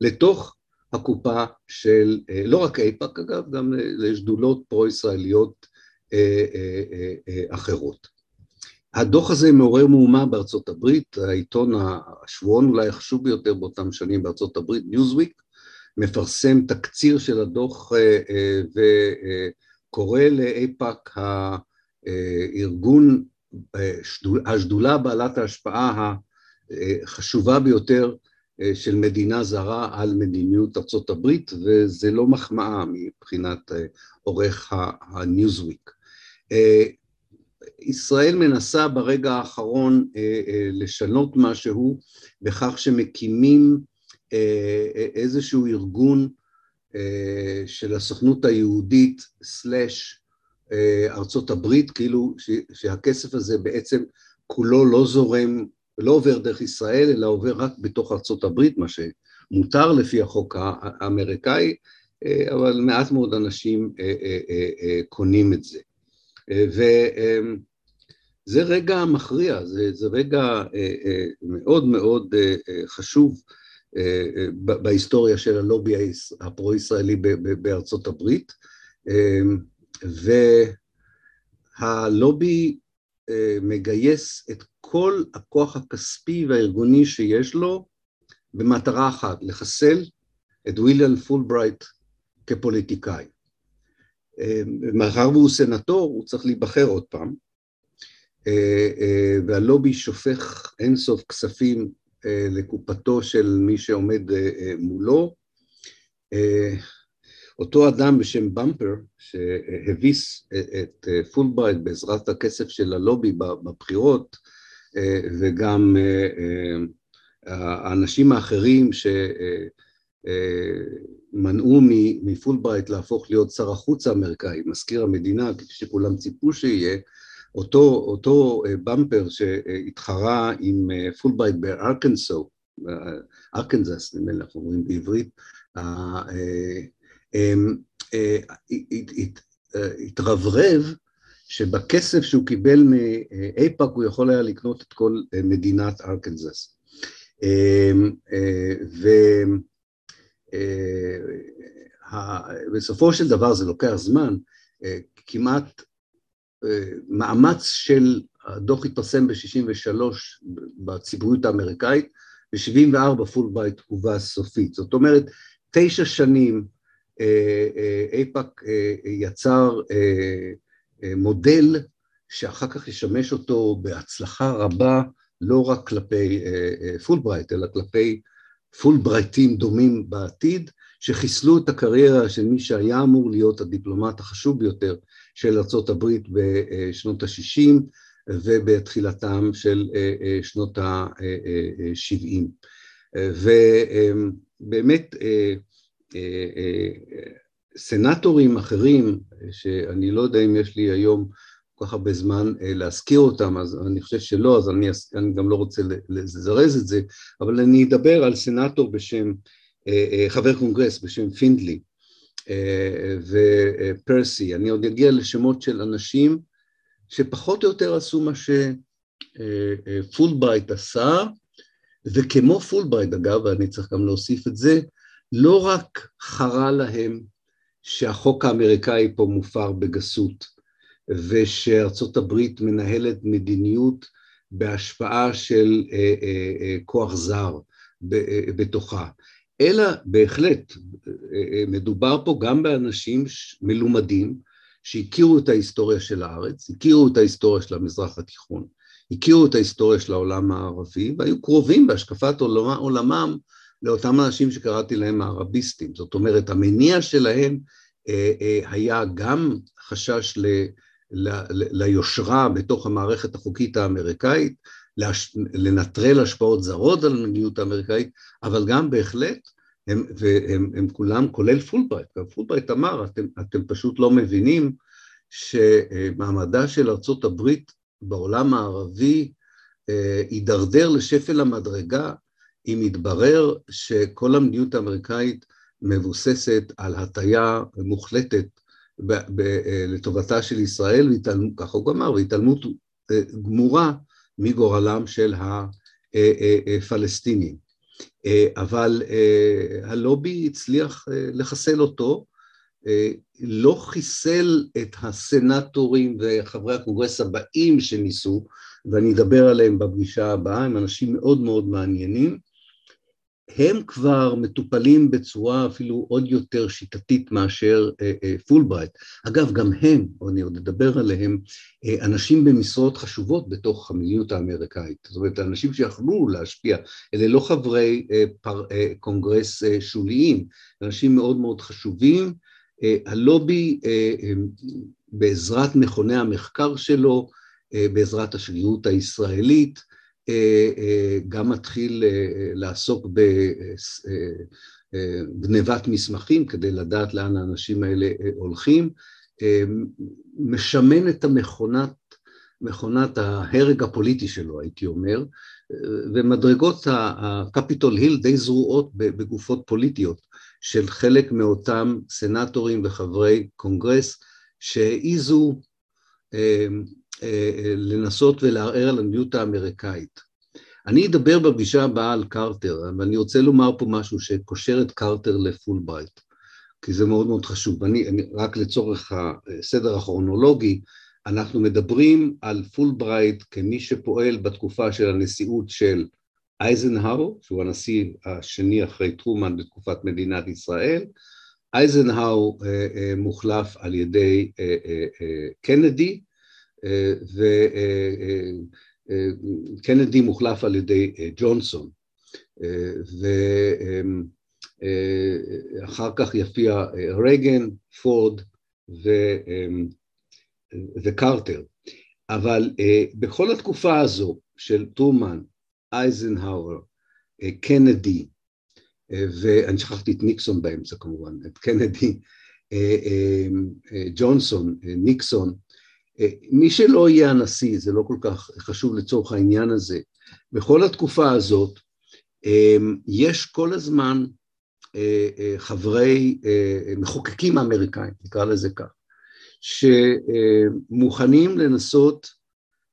לתוך הקופה של, אה, לא רק אייפאק אגב, גם לשדולות פרו-ישראליות אה, אה, אחרות. הדוח הזה מעורר מהומה בארצות הברית, העיתון, השבועון אולי החשוב ביותר באותם שנים בארצות הברית, ניוזוויק, מפרסם תקציר של הדוח וקורא לאייפאק הארגון, השדולה בעלת ההשפעה חשובה ביותר אה, של מדינה זרה על מדיניות ארצות הברית, וזה לא מחמאה מבחינת אה, עורך הניוזוויק. אה, ישראל מנסה ברגע האחרון לשנות משהו בכך שמקימים איזשהו ארגון של הסוכנות היהודית סלאש ארצות הברית, כאילו שהכסף הזה בעצם כולו לא זורם ולא עובר דרך ישראל, אלא עובר רק בתוך ארצות הברית, מה שמותר לפי החוק האמריקאי, אה, אבל מעט מאוד אנשים אה, אה, קונים את זה. וזה רגע מכריע, זה, זה רגע מאוד מאוד חשוב בהיסטוריה של הלובי הפרו-ישראלי בארצות הברית, והלובי מגייס את כל הכוח הכספי והארגוני שיש לו במטרה אחת, לחסל את וויליאם פולברייט כפוליטיקאי. מאחר והוא סנטור, הוא צריך להיבחר עוד פעם, והלובי שופך אינסוף כספים לקופתו של מי שעומד מולו. אותו אדם בשם במפר, שהביס את פולברייט בעזרת הכסף של הלובי בבחירות, וגם האנשים האחרים שמנעו מפולברייט להפוך להיות שר החוץ האמריקאי, מזכיר המדינה, כפי שכולם ציפו שיהיה, אותו, אותו במפר שהתחרה עם פולברייט בארקנסו, ארקנזס, נדמה לי אנחנו אומרים בעברית, התרברב שבכסף שהוא קיבל מאיפא"ק הוא יכול היה לקנות את כל מדינת ארקנזס. ובסופו של דבר זה לוקח זמן, כמעט מאמץ של, הדוח התפרסם ב-63 בציבוריות האמריקאית, ב-74 פולברייט הובס סופית, זאת אומרת תשע שנים איפא"ק יצר מודל שאחר כך ישמש אותו בהצלחה רבה לא רק כלפי פולברייט אלא כלפי פולברייטים דומים בעתיד שחיסלו את הקריירה של מי שהיה אמור להיות הדיפלומט החשוב ביותר של ארה"ב בשנות ה-60 ובתחילתם של שנות ה-70 ובאמת סנטורים אחרים, שאני לא יודע אם יש לי היום כל כך הרבה זמן להזכיר אותם, אז אני חושב שלא, אז אני, אני גם לא רוצה לזרז את זה, אבל אני אדבר על סנטור בשם, חבר קונגרס בשם פינדלי ופרסי, אני עוד אגיע לשמות של אנשים שפחות או יותר עשו מה שפולברייט עשה, וכמו פולברייט אגב, ואני צריך גם להוסיף את זה, לא רק חרה להם שהחוק האמריקאי פה מופר בגסות ושארצות הברית מנהלת מדיניות בהשפעה של אה, אה, אה, כוח זר בתוכה, אלא בהחלט מדובר פה גם באנשים מלומדים שהכירו את ההיסטוריה של הארץ, הכירו את ההיסטוריה של המזרח התיכון, הכירו את ההיסטוריה של העולם הערבי והיו קרובים בהשקפת עולמם לאותם אנשים שקראתי להם הערביסטים, זאת אומרת המניע שלהם אה, אה, היה גם חשש ל, ל, ל, ליושרה בתוך המערכת החוקית האמריקאית, להש, לנטרל השפעות זרות על המדיניות האמריקאית, אבל גם בהחלט, הם, והם הם כולם, כולל פולברייט, גם פולברייט אמר, אתם, אתם פשוט לא מבינים שמעמדה של ארצות הברית בעולם הערבי אה, הידרדר לשפל המדרגה אם יתברר שכל המדיניות האמריקאית מבוססת על הטיה מוחלטת ב, ב, לטובתה של ישראל, ככה הוא אמר, והתעלמות אה, גמורה מגורלם של הפלסטינים. אה, אבל אה, הלובי הצליח לחסל אותו, לא חיסל את הסנטורים וחברי הקונגרס הבאים שניסו, ואני אדבר עליהם בפגישה הבאה, הם אנשים מאוד מאוד מעניינים, הם כבר מטופלים בצורה אפילו עוד יותר שיטתית מאשר אה, אה, פולברייט. אגב, גם הם, אני עוד אדבר עליהם, אה, אנשים במשרות חשובות בתוך המדיניות האמריקאית. זאת אומרת, אנשים שיכלו להשפיע, אלה לא חברי פר, קונגרס שוליים, אנשים מאוד מאוד חשובים. הלובי, בעזרת מכוני המחקר שלו, בעזרת השגרירות הישראלית, אה, אה, גם מתחיל אה, לעסוק בגנבת מסמכים כדי לדעת לאן האנשים האלה הולכים, משמן את המכונת, מכונת ההרג הפוליטי שלו, הייתי אומר, ומדרגות הקפיטול היל די זרועות בגופות פוליטיות של חלק מאותם סנטורים וחברי קונגרס שהעיזו אה, אה, לנסות ולערער על המדיניות האמריקאית. אני אדבר בפגישה הבאה על קרטר, ואני רוצה לומר פה משהו שקושר את קרטר לפולברייט, כי זה מאוד מאוד חשוב. אני, אני, רק לצורך הסדר הכרונולוגי, אנחנו מדברים על פולברייט כמי שפועל בתקופה של הנשיאות של אייזנהאו, שהוא הנשיא השני אחרי טרומן בתקופת מדינת ישראל, אייזנהאו מוחלף על ידי קנדי, וקנדי מוחלף על ידי ג'ונסון, ואחר כך יפיע רייגן, פורד וקרטר. אבל בכל התקופה הזו של טרומן, אייזנהאואר, קנדי, ואני שכחתי את ניקסון באמצע כמובן, את קנדי, ג'ונסון, ניקסון, מי שלא יהיה הנשיא, זה לא כל כך חשוב לצורך העניין הזה, בכל התקופה הזאת יש כל הזמן חברי מחוקקים אמריקאים, נקרא לזה כך, שמוכנים לנסות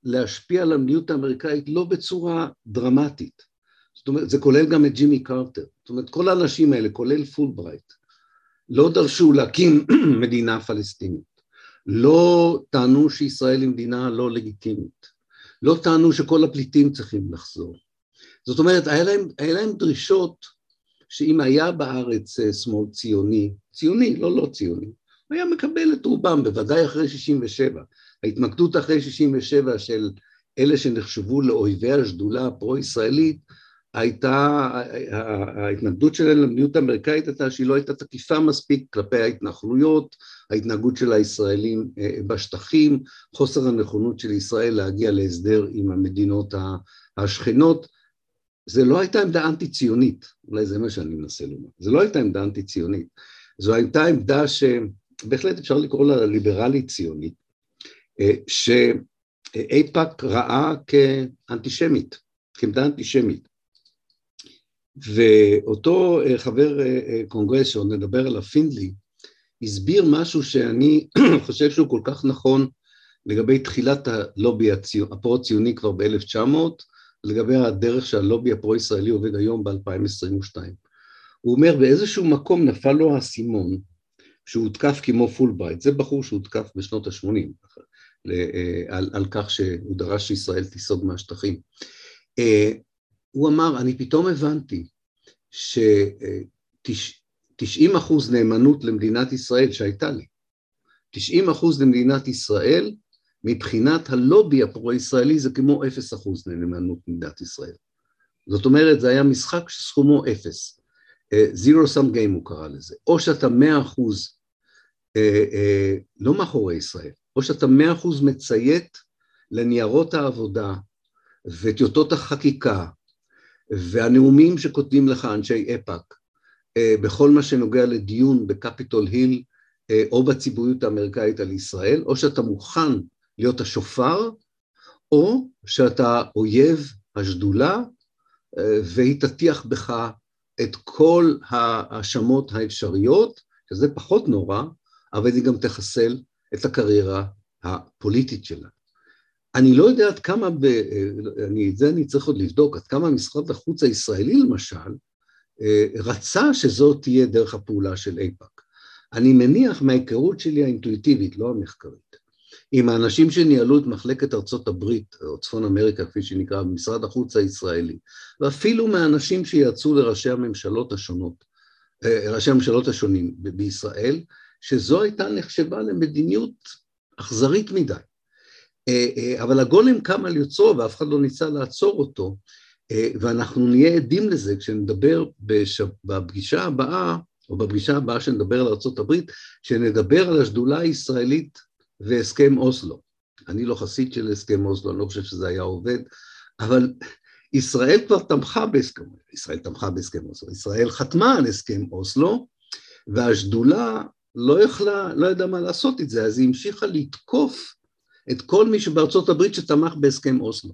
להשפיע על המדיניות האמריקאית לא בצורה דרמטית, זאת אומרת, זה כולל גם את ג'ימי קרטר, זאת אומרת, כל האנשים האלה, כולל פולברייט, לא דרשו להקים מדינה פלסטינית, לא טענו שישראל היא מדינה לא לגיטימית, לא טענו שכל הפליטים צריכים לחזור. זאת אומרת, היה להם, היה להם דרישות שאם היה בארץ אה, שמאל ציוני, ציוני, לא לא ציוני, הוא היה מקבל את רובם, בוודאי אחרי 67. ההתמקדות אחרי 67 של אלה שנחשבו לאויבי השדולה הפרו-ישראלית, הייתה, ההתנגדות שלהם למדיניות האמריקאית הייתה שהיא לא הייתה תקיפה מספיק כלפי ההתנחלויות, ההתנהגות של הישראלים אה, בשטחים, חוסר הנכונות של ישראל להגיע להסדר עם המדינות השכנות. זה לא הייתה עמדה אנטי-ציונית, אולי זה מה שאני מנסה לומר, זה לא הייתה עמדה אנטי-ציונית, זו הייתה עמדה שבהחלט אפשר לקרוא לה ליברלית ציונית, אה, שאיפא"ק ראה כאנטישמית, כעמדה אנטישמית. ואותו אה, חבר קונגרס שעוד נדבר עליו, פינדלי, הסביר משהו שאני חושב שהוא כל כך נכון לגבי תחילת הלובי הפרו-ציוני כבר ב-1900, לגבי הדרך שהלובי הפרו-ישראלי עובד היום ב-2022. הוא אומר, באיזשהו מקום נפל לו האסימון שהוא הותקף כמו פולברייט, זה בחור שהותקף בשנות ה-80, אה, על, על כך שהוא דרש שישראל תיסוג מהשטחים. אה, הוא אמר, אני פתאום הבנתי ש-90 אחוז נאמנות למדינת ישראל שהייתה לי, 90 אחוז למדינת ישראל, מבחינת הלובי הפרו-ישראלי זה כמו 0 אחוז נאמנות למדינת ישראל. זאת אומרת, זה היה משחק שסכומו אפס. אה, zero sum game הוא קרא לזה. או שאתה 100 אחוז לא מאחורי ישראל, או שאתה מאה אחוז מציית לניירות העבודה וטיוטות החקיקה והנאומים שכותבים לך אנשי איפא"ק אה, בכל מה שנוגע לדיון בקפיטול היל אה, או בציבוריות האמריקאית על ישראל, או שאתה מוכן להיות השופר, או שאתה אויב השדולה אה, והיא תטיח בך את כל ההאשמות האפשריות, שזה פחות נורא, אבל היא גם תחסל את הקריירה הפוליטית שלה. אני לא יודע עד כמה, את זה אני צריך עוד לבדוק, עד כמה משרד החוץ הישראלי למשל, אה, רצה שזו תהיה דרך הפעולה של איפא"ק. אני מניח מההיכרות שלי האינטואיטיבית, לא המחקרית, עם האנשים שניהלו את מחלקת ארצות הברית, או צפון אמריקה כפי שנקרא, במשרד החוץ הישראלי, ואפילו מהאנשים שיצאו לראשי הממשלות השונות, אה, ראשי הממשלות השונים בישראל, שזו הייתה נחשבה למדיניות אכזרית מדי. אה, אה, אבל הגולם קם על יוצרו ואף אחד לא ניסה לעצור אותו, אה, ואנחנו נהיה עדים לזה כשנדבר בש... בפגישה הבאה, או בפגישה הבאה שנדבר על ארה"ב, שנדבר על השדולה הישראלית והסכם אוסלו. אני לא חסיד של הסכם אוסלו, אני לא חושב שזה היה עובד, אבל ישראל כבר תמכה בהסכם, ישראל תמכה בהסכם אוסלו, ישראל חתמה על הסכם אוסלו, והשדולה לא יכלה, לא ידעה מה לעשות את זה, אז היא המשיכה לתקוף את כל מי שבארצות הברית שתמך בהסכם אוסלו.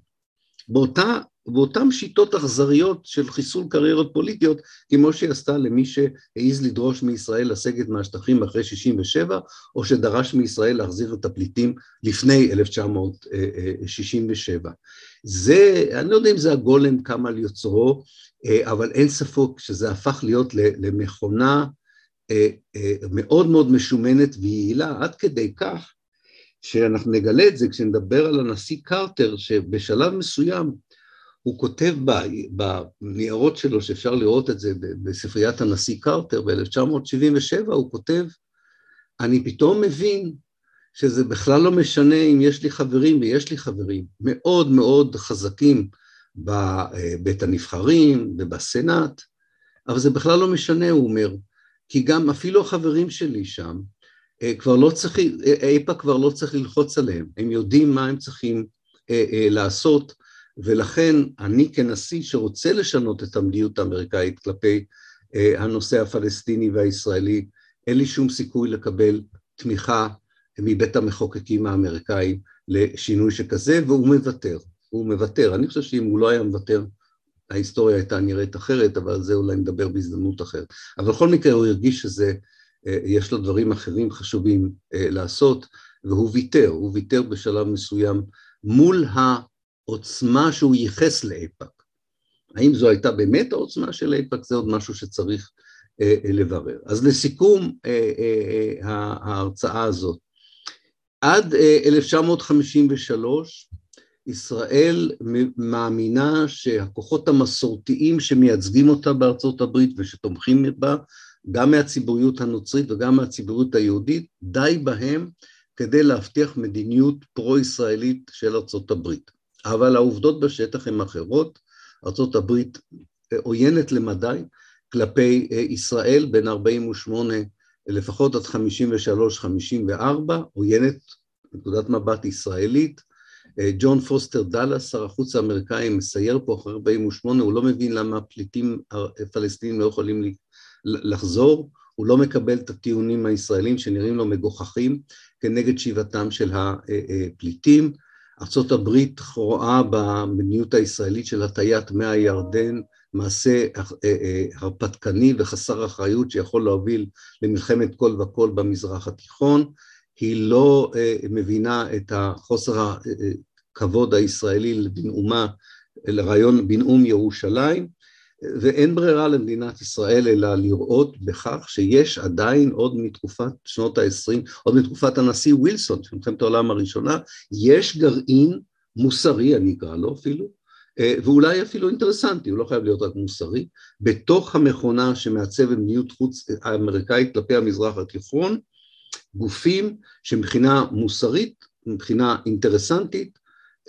באותה, באותן שיטות אכזריות של חיסול קריירות פוליטיות, כמו שהיא עשתה למי שהעז לדרוש מישראל לסגת מהשטחים אחרי 67, או שדרש מישראל להחזיר את הפליטים לפני 1967. זה, אני לא יודע אם זה הגולם קם על יוצרו, אבל אין ספק שזה הפך להיות למכונה אה, אה, מאוד מאוד משומנת ויעילה, עד כדי כך שאנחנו נגלה את זה כשנדבר על הנשיא קרטר, שבשלב מסוים הוא כותב בניירות שלו, שאפשר לראות את זה בספריית הנשיא קרטר ב-1977, הוא כותב, אני פתאום מבין שזה בכלל לא משנה אם יש לי חברים, ויש לי חברים. מאוד מאוד חזקים בבית הנבחרים ובסנאט, אבל זה בכלל לא משנה, הוא אומר, כי גם אפילו החברים שלי שם, אה, כבר לא צריך, איפה כבר לא צריך ללחוץ עליהם, הם יודעים מה הם צריכים אה, אה, לעשות, ולכן אני כנשיא שרוצה לשנות את המדיניות האמריקאית כלפי הנושא הפלסטיני והישראלי, אין לי שום סיכוי לקבל תמיכה מבית המחוקקים האמריקאי לשינוי שכזה, והוא מוותר, הוא מוותר. אני חושב שאם הוא לא היה מוותר, ההיסטוריה הייתה נראית אחרת, אבל על זה אולי נדבר בהזדמנות אחרת. אבל בכל מקרה הוא הרגיש שזה, אה, יש לו דברים אחרים חשובים אה, לעשות, והוא ויתר, הוא ויתר בשלב מסוים מול העוצמה שהוא ייחס לאיפא"ק. האם זו הייתה באמת העוצמה של איפא"ק? זה עוד משהו שצריך אה, לברר. אז לסיכום ההרצאה הזאת, עד 1953 ישראל מאמינה שהכוחות המסורתיים שמייצגים אותה בארצות הברית ושתומכים בה, גם מהציבוריות הנוצרית וגם מהציבוריות היהודית, די בהם כדי להבטיח מדיניות פרו-ישראלית של ארצות הברית. אבל העובדות בשטח הן אחרות, ארצות הברית עוינת למדי כלפי ישראל בין 48' לפחות עד 53-54, עוינת נקודת מבט ישראלית. אה, ג'ון פוסטר דאלאס, שר החוץ האמריקאי, מסייר פה אחרי 48, הוא לא מבין למה פליטים פלסטינים לא יכולים לחזור, הוא לא מקבל את הטיעונים הישראלים שנראים לו מגוחכים כנגד שיבתם של הפליטים. ארה"ב רואה במדיניות הישראלית של הטיית מי הירדן מעשה אה, אה, הרפתקני וחסר אחריות שיכול להוביל למלחמת כל וכל במזרח התיכון, היא לא אה, מבינה את החוסר הכבוד הישראלי לבנאומה, לרעיון בנאום ירושלים, ואין ברירה למדינת ישראל אלא לראות בכך שיש עדיין עוד מתקופת שנות ה-20, עוד מתקופת הנשיא ווילסון של מלחמת העולם הראשונה, יש גרעין מוסרי, אני אקרא לו אפילו, אה, ואולי אפילו אינטרסנטי, הוא לא חייב להיות רק מוסרי, בתוך המכונה שמעצבת מדיניות חוץ האמריקאית כלפי המזרח התיכון, גופים שמבחינה מוסרית, מבחינה אינטרסנטית,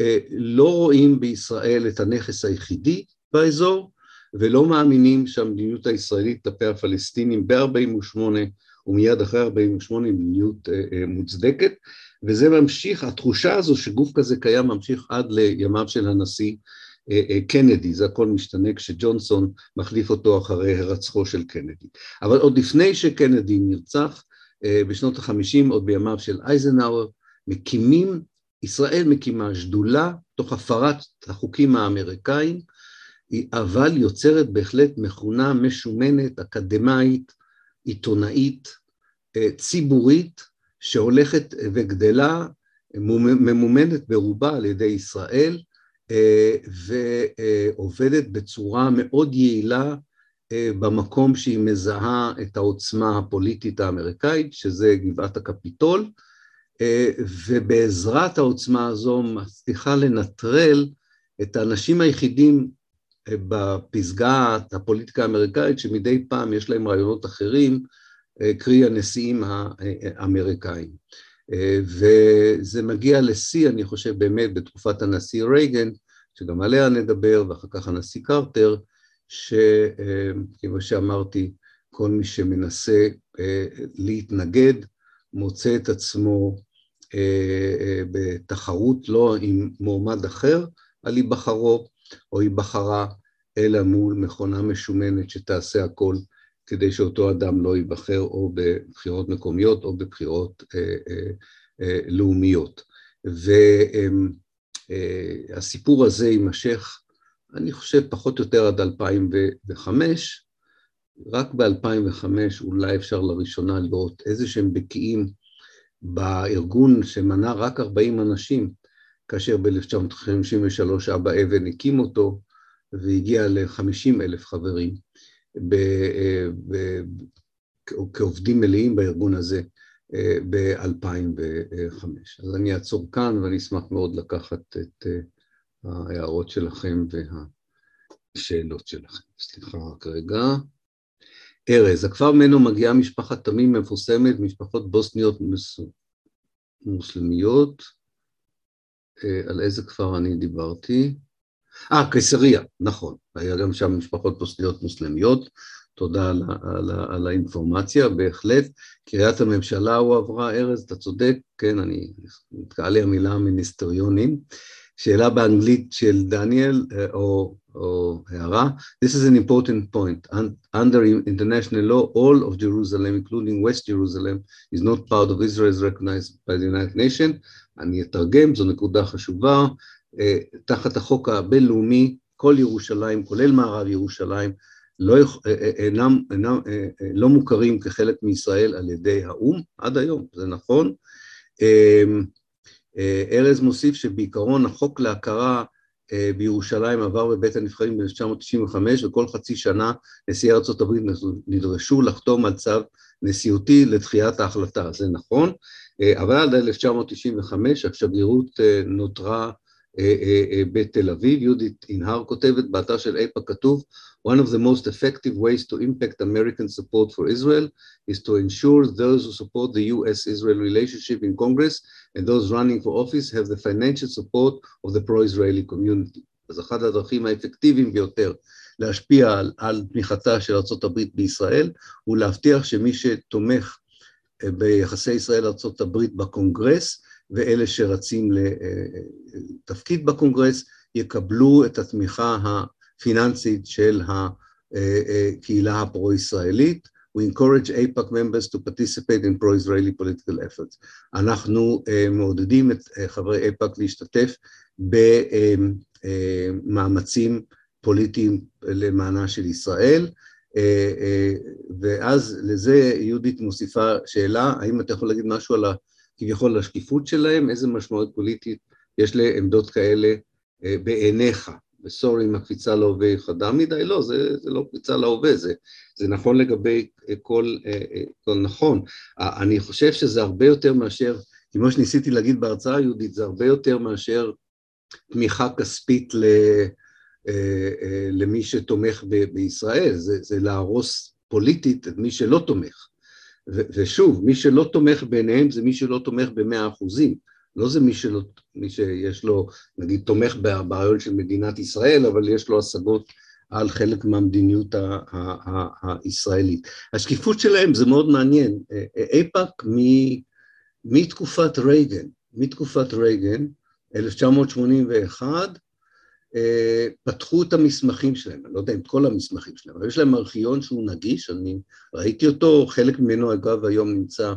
אה, לא רואים בישראל את הנכס היחידי באזור, ולא מאמינים שהמדיניות הישראלית כלפי הפלסטינים ב-48' ומיד אחרי 48' היא מדיניות אה, מוצדקת, וזה ממשיך, התחושה הזו שגוף כזה קיים ממשיך עד לימיו של הנשיא אה, אה, קנדי, זה הכל משתנה כשג'ונסון מחליף אותו אחרי הרצחו של קנדי. אבל עוד לפני שקנדי נרצח, אה, בשנות החמישים, עוד בימיו של אייזנהאואר, מקימים, ישראל מקימה שדולה תוך הפרת החוקים האמריקאים, אבל יוצרת בהחלט מכונה משומנת, אקדמאית, עיתונאית, ציבורית, שהולכת וגדלה, ממומנת ברובה על ידי ישראל, אה, ועובדת בצורה מאוד יעילה אה, במקום שהיא מזהה את העוצמה הפוליטית האמריקאית, שזה גבעת הקפיטול, אה, ובעזרת העוצמה הזו מצליחה לנטרל את האנשים היחידים בפסגת הפוליטיקה האמריקאית שמדי פעם יש להם רעיונות אחרים, קרי הנשיאים האמריקאים. וזה מגיע לשיא, אני חושב, באמת בתקופת הנשיא רייגן, שגם עליה נדבר, ואחר כך הנשיא קרטר, שכמו שאמרתי, כל מי שמנסה אה, להתנגד מוצא את עצמו אה, אה, בתחרות לא עם מועמד אחר על היבחרו או היבחרה, אלא מול מכונה משומנת שתעשה הכל כדי שאותו אדם לא ייבחר או בבחירות מקומיות או בבחירות לאומיות. והסיפור הזה יימשך, אני חושב, פחות או יותר עד 2005, רק ב-2005 אולי אפשר לראשונה לראות איזה שהם בקיאים בארגון שמנה רק 40 אנשים, כאשר ב-1953 אבא אבן הקים אותו והגיע ל-50 אלף חברים ב, ב, כעובדים מלאים בארגון הזה. ב-2005. אז אני אעצור כאן ואני אשמח מאוד לקחת את ההערות שלכם והשאלות שלכם. סליחה רק רגע. ארז, הכפר ממנו מגיעה משפחת תמים מפורסמת, משפחות בוסניות מוסלמיות. אה, על איזה כפר אני דיברתי? אה, קיסריה, נכון. היה גם שם משפחות בוסניות מוסלמיות. תודה על, על, על האינפורמציה, בהחלט. קריית הממשלה הועברה, ארז, אתה צודק, כן, אני, נתקעה לי המילה מיניסטריונים. שאלה באנגלית של דניאל, אה, או, או הערה. This is an important point. Under international law, all of Jerusalem, including West Jerusalem, is not part of Israel is recognized by the United Nations. אני אתרגם, זו נקודה חשובה. אה, תחת החוק הבינלאומי, כל ירושלים, כולל מערב ירושלים, לא, אה, אינם, אינם, לא מוכרים כחלק מישראל על ידי האו"ם עד היום, זה נכון. אה, ארז מוסיף שבעיקרון החוק להכרה אה, בירושלים עבר בבית הנבחרים ב-1995 וכל חצי שנה נשיאי הברית נדרשו לחתום על צו נשיאותי לדחיית ההחלטה, זה נכון, אה, אבל עד 1995 השגרירות נותרה בתל אביב, יהודית אינהר כותבת, באתר של איפה כתוב One of the most effective ways to impact American support for Israel is to ensure those who support the US-Israel relationship in Congress and those running for office have the financial support of the pro-Israeli community. אז אחת הדרכים האפקטיביים ביותר להשפיע על, על תמיכתה של ארה"ב בישראל הוא להבטיח שמי שתומך ביחסי ישראל-ארה"ב בקונגרס ואלה שרצים לתפקיד בקונגרס יקבלו את התמיכה פיננסית של הקהילה הפרו-ישראלית. We encourage APAC members to participate in pro-Israeli political efforts. אנחנו מעודדים את חברי APAC להשתתף במאמצים פוליטיים למענה של ישראל, ואז לזה יהודית מוסיפה שאלה, האם אתה יכול להגיד משהו על כביכול השקיפות שלהם, איזה משמעות פוליטית יש לעמדות כאלה בעיניך? וסורי אם הקפיצה להווה היא חדה מדי, לא, זה, זה לא קפיצה להווה, זה, זה נכון לגבי כל, כל נכון. אני חושב שזה הרבה יותר מאשר, כמו שניסיתי להגיד בהרצאה היהודית, זה הרבה יותר מאשר תמיכה כספית ל, למי שתומך בישראל, זה, זה להרוס פוליטית את מי שלא תומך. ו, ושוב, מי שלא תומך ביניהם זה מי שלא תומך במאה אחוזים. לא זה מי, שלא, מי שיש לו, נגיד, תומך ברעיון של מדינת ישראל, אבל יש לו השגות על חלק מהמדיניות הישראלית. השקיפות שלהם זה מאוד מעניין. איפא"ק מתקופת רייגן, מתקופת רייגן, 1981, פתחו את המסמכים שלהם, אני לא יודע אם כל המסמכים שלהם, אבל יש להם ארכיון שהוא נגיש, אני ראיתי אותו, חלק ממנו אגב היום נמצא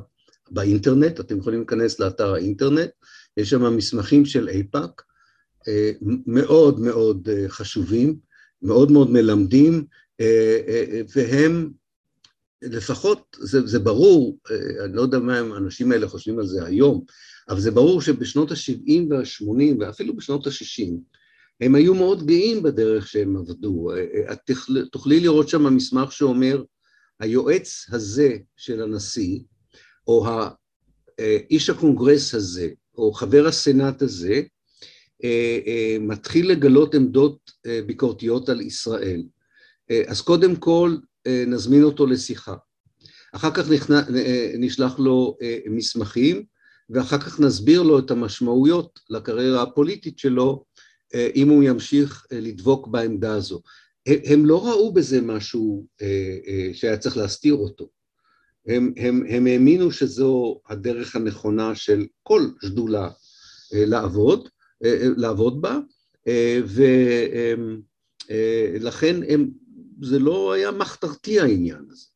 באינטרנט, אתם יכולים להיכנס לאתר האינטרנט, יש שם מסמכים של איפא"ק, אה, מאוד מאוד אה, חשובים, מאוד מאוד מלמדים, אה, והם לפחות, זה, זה ברור, אני לא יודע מה האנשים האלה חושבים על זה היום, אבל זה ברור שבשנות ה-70 וה-80 ואפילו בשנות ה-60 הם היו מאוד גאים בדרך שהם עבדו. את תוכלי לראות שם מסמך שאומר, היועץ הזה של הנשיא, או איש הקונגרס הזה, או חבר הסנאט הזה, אה, אה, מתחיל לגלות עמדות אה, ביקורתיות על ישראל. אז קודם כל נזמין אותו לשיחה. אחר כך נשלח לו מסמכים, ואחר כך נסביר לו את המשמעויות לקריירה הפוליטית שלו, אם הוא ימשיך לדבוק בעמדה הזו. הם לא ראו בזה משהו שהיה צריך להסתיר אותו. הם, הם, הם האמינו שזו הדרך הנכונה של כל שדולה אה, לעבוד, אה, אה, לעבוד בה, ולכן הם, זה לא היה מחתרתי העניין הזה,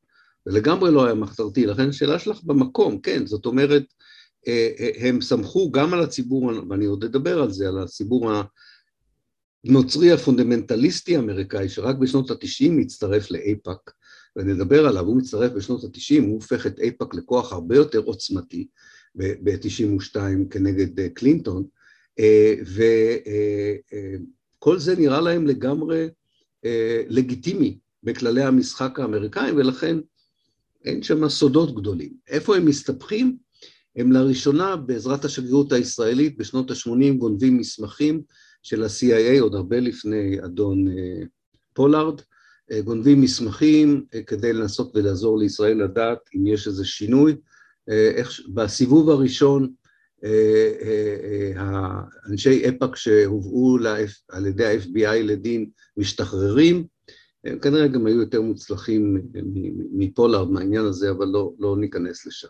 זה לגמרי לא היה מחתרתי, לכן השאלה שלך במקום, כן, זאת אומרת, הם סמכו גם על הציבור, ואני עוד אדבר על זה, על הציבור הנוצרי הפונדמנטליסטי האמריקאי, שרק בשנות התשעים הצטרף לאיפא"ק, ונדבר עליו, הוא מצטרף בשנות התשעים, הוא הופך את אייפאק לכוח הרבה יותר עוצמתי ב-92 כנגד אה, קלינטון, אה, וכל אה, זה נראה להם לגמרי לגיטימי בכללי המשחק האמריקאים, ולכן אין שם סודות גדולים. איפה הם מסתבכים? הם לראשונה בעזרת השגרירות הישראלית בשנות ה-80 גונבים מסמכים של ה-CIA, עוד הרבה לפני אדון פולארד, גונבים מסמכים כדי לנסות ולעזור לישראל לדעת אם יש איזה שינוי. איך, בסיבוב הראשון אנשי אפא"ק שהובאו על ידי ה-FBI לדין משתחררים, הם כנראה גם היו יותר מוצלחים מפולארד מהעניין הזה, אבל לא, לא ניכנס לשם.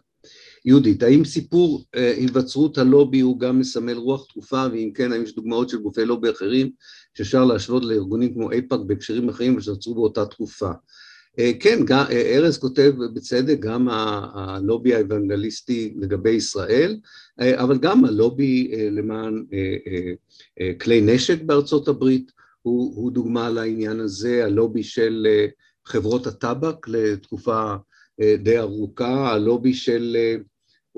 יהודית, האם סיפור היווצרות הלובי הוא גם מסמל רוח תקופה, ואם כן, האם יש דוגמאות של גופי לובי אחרים שאפשר להשוות לארגונים כמו אייפאק בהקשרים אחרים ושנוצרו באותה תקופה? כן, ארז כותב בצדק, גם הלובי האוונגליסטי לגבי ישראל, אבל גם הלובי למען כלי נשק בארצות הברית הוא, הוא דוגמה לעניין הזה, הלובי של חברות הטבק לתקופה די ארוכה, הלובי של,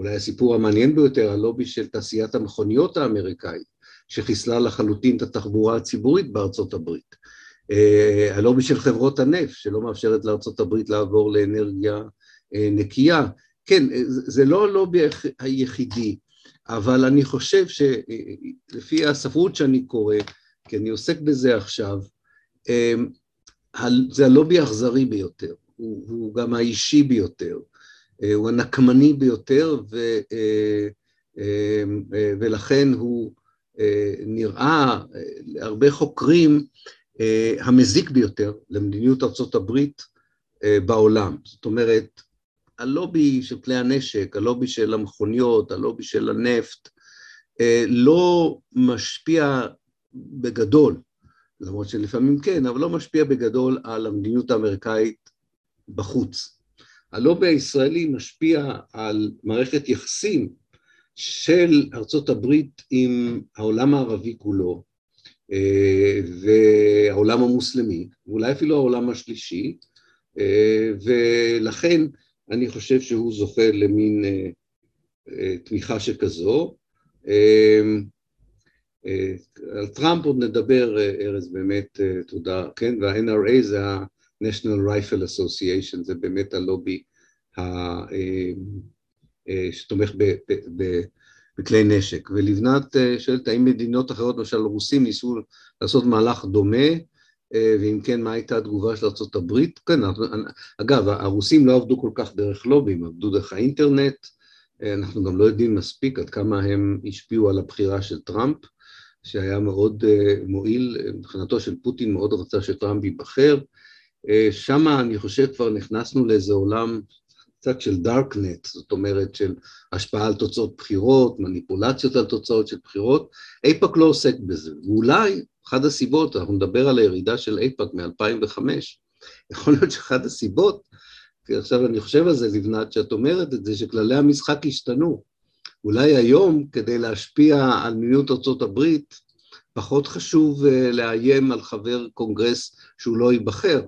אולי הסיפור המעניין ביותר, הלובי של תעשיית המכוניות האמריקאית, שחיסלה לחלוטין את התחבורה הציבורית בארצות הברית. הלובי של חברות הנפט, שלא מאפשרת לארצות הברית לעבור לאנרגיה נקייה. כן, זה לא הלובי היחידי, אבל אני חושב שלפי הספרות שאני קורא, כי אני עוסק בזה עכשיו, זה הלובי האכזרי ביותר, הוא, הוא גם האישי ביותר, הוא הנקמני ביותר, ו, ולכן הוא נראה להרבה חוקרים המזיק ביותר למדיניות ארצות הברית בעולם. זאת אומרת, הלובי של כלי הנשק, הלובי של המכוניות, הלובי של הנפט, לא משפיע בגדול, למרות שלפעמים כן, אבל לא משפיע בגדול על המדיניות האמריקאית בחוץ. הלובי הישראלי משפיע על מערכת יחסים של ארצות הברית עם העולם הערבי כולו, והעולם המוסלמי, ואולי אפילו העולם השלישי, ולכן אני חושב שהוא זוכה למין תמיכה שכזו. על טראמפ עוד נדבר, ארז, באמת תודה, כן, וה-NRA זה ה-National Rifle Association, זה באמת הלובי שתומך בכלי נשק. ולבנת שואלת האם מדינות אחרות, למשל רוסים, ניסו לעשות מהלך דומה, ואם כן, מה הייתה התגובה של ארה"ב? כן, אגב, הרוסים לא עבדו כל כך דרך לובים, עבדו דרך האינטרנט, אנחנו גם לא יודעים מספיק עד כמה הם השפיעו על הבחירה של טראמפ, שהיה מאוד מועיל, מבחינתו של פוטין מאוד רצה שטראמפ ייבחר, שם אני חושב כבר נכנסנו לאיזה עולם קצת של דארקנט, זאת אומרת של השפעה על תוצאות בחירות, מניפולציות על תוצאות של בחירות, אייפאק לא עוסק בזה, ואולי אחת הסיבות, אנחנו נדבר על הירידה של אייפאק מ-2005, יכול להיות שאחת הסיבות, כי עכשיו אני חושב על זה לבנת, שאת אומרת את זה, שכללי המשחק השתנו, אולי היום כדי להשפיע על מדיניות ארצות הברית, פחות חשוב לאיים על חבר קונגרס שהוא לא ייבחר,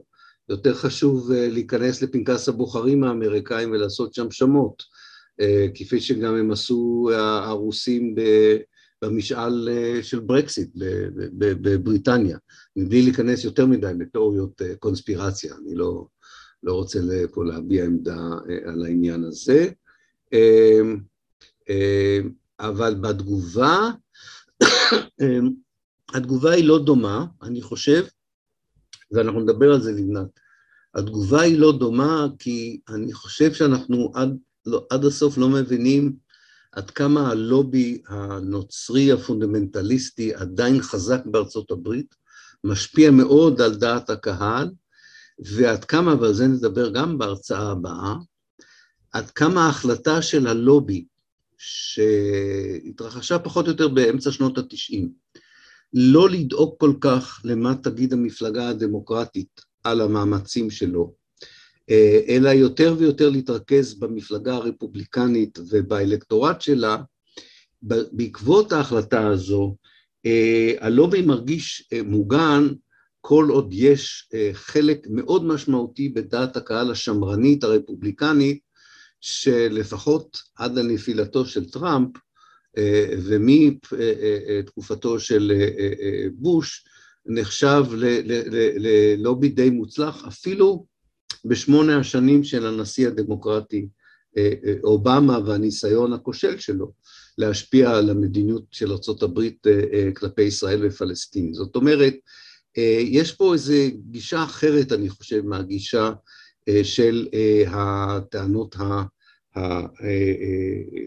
יותר חשוב להיכנס לפנקס הבוחרים האמריקאים ולעשות שם שמות, כפי שגם הם עשו הרוסים במשאל של ברקסיט בבריטניה, מבלי להיכנס יותר מדי בתיאוריות קונספירציה, אני לא, לא רוצה פה להביע עמדה על העניין הזה, אבל בתגובה, התגובה היא לא דומה, אני חושב, ואנחנו נדבר על זה לבנת. התגובה היא לא דומה כי אני חושב שאנחנו עד, לא, עד הסוף לא מבינים עד כמה הלובי הנוצרי הפונדמנטליסטי עדיין חזק בארצות הברית, משפיע מאוד על דעת הקהל, ועד כמה, ועל זה נדבר גם בהרצאה הבאה, עד כמה ההחלטה של הלובי, שהתרחשה פחות או יותר באמצע שנות התשעים, לא לדאוג כל כך למה תגיד המפלגה הדמוקרטית על המאמצים שלו, אלא יותר ויותר להתרכז במפלגה הרפובליקנית ובאלקטורט שלה, בעקבות ההחלטה הזו, הלובי מרגיש מוגן כל עוד יש חלק מאוד משמעותי בדעת הקהל השמרנית הרפובליקנית, שלפחות עד לנפילתו של טראמפ, ומתקופתו של בוש, נחשב ללובי די מוצלח, אפילו בשמונה השנים של הנשיא הדמוקרטי אובמה והניסיון הכושל שלו להשפיע על המדיניות של ארה"ב כלפי ישראל ופלסטין. זאת אומרת, יש פה איזו גישה אחרת, אני חושב, מהגישה של הטענות ה...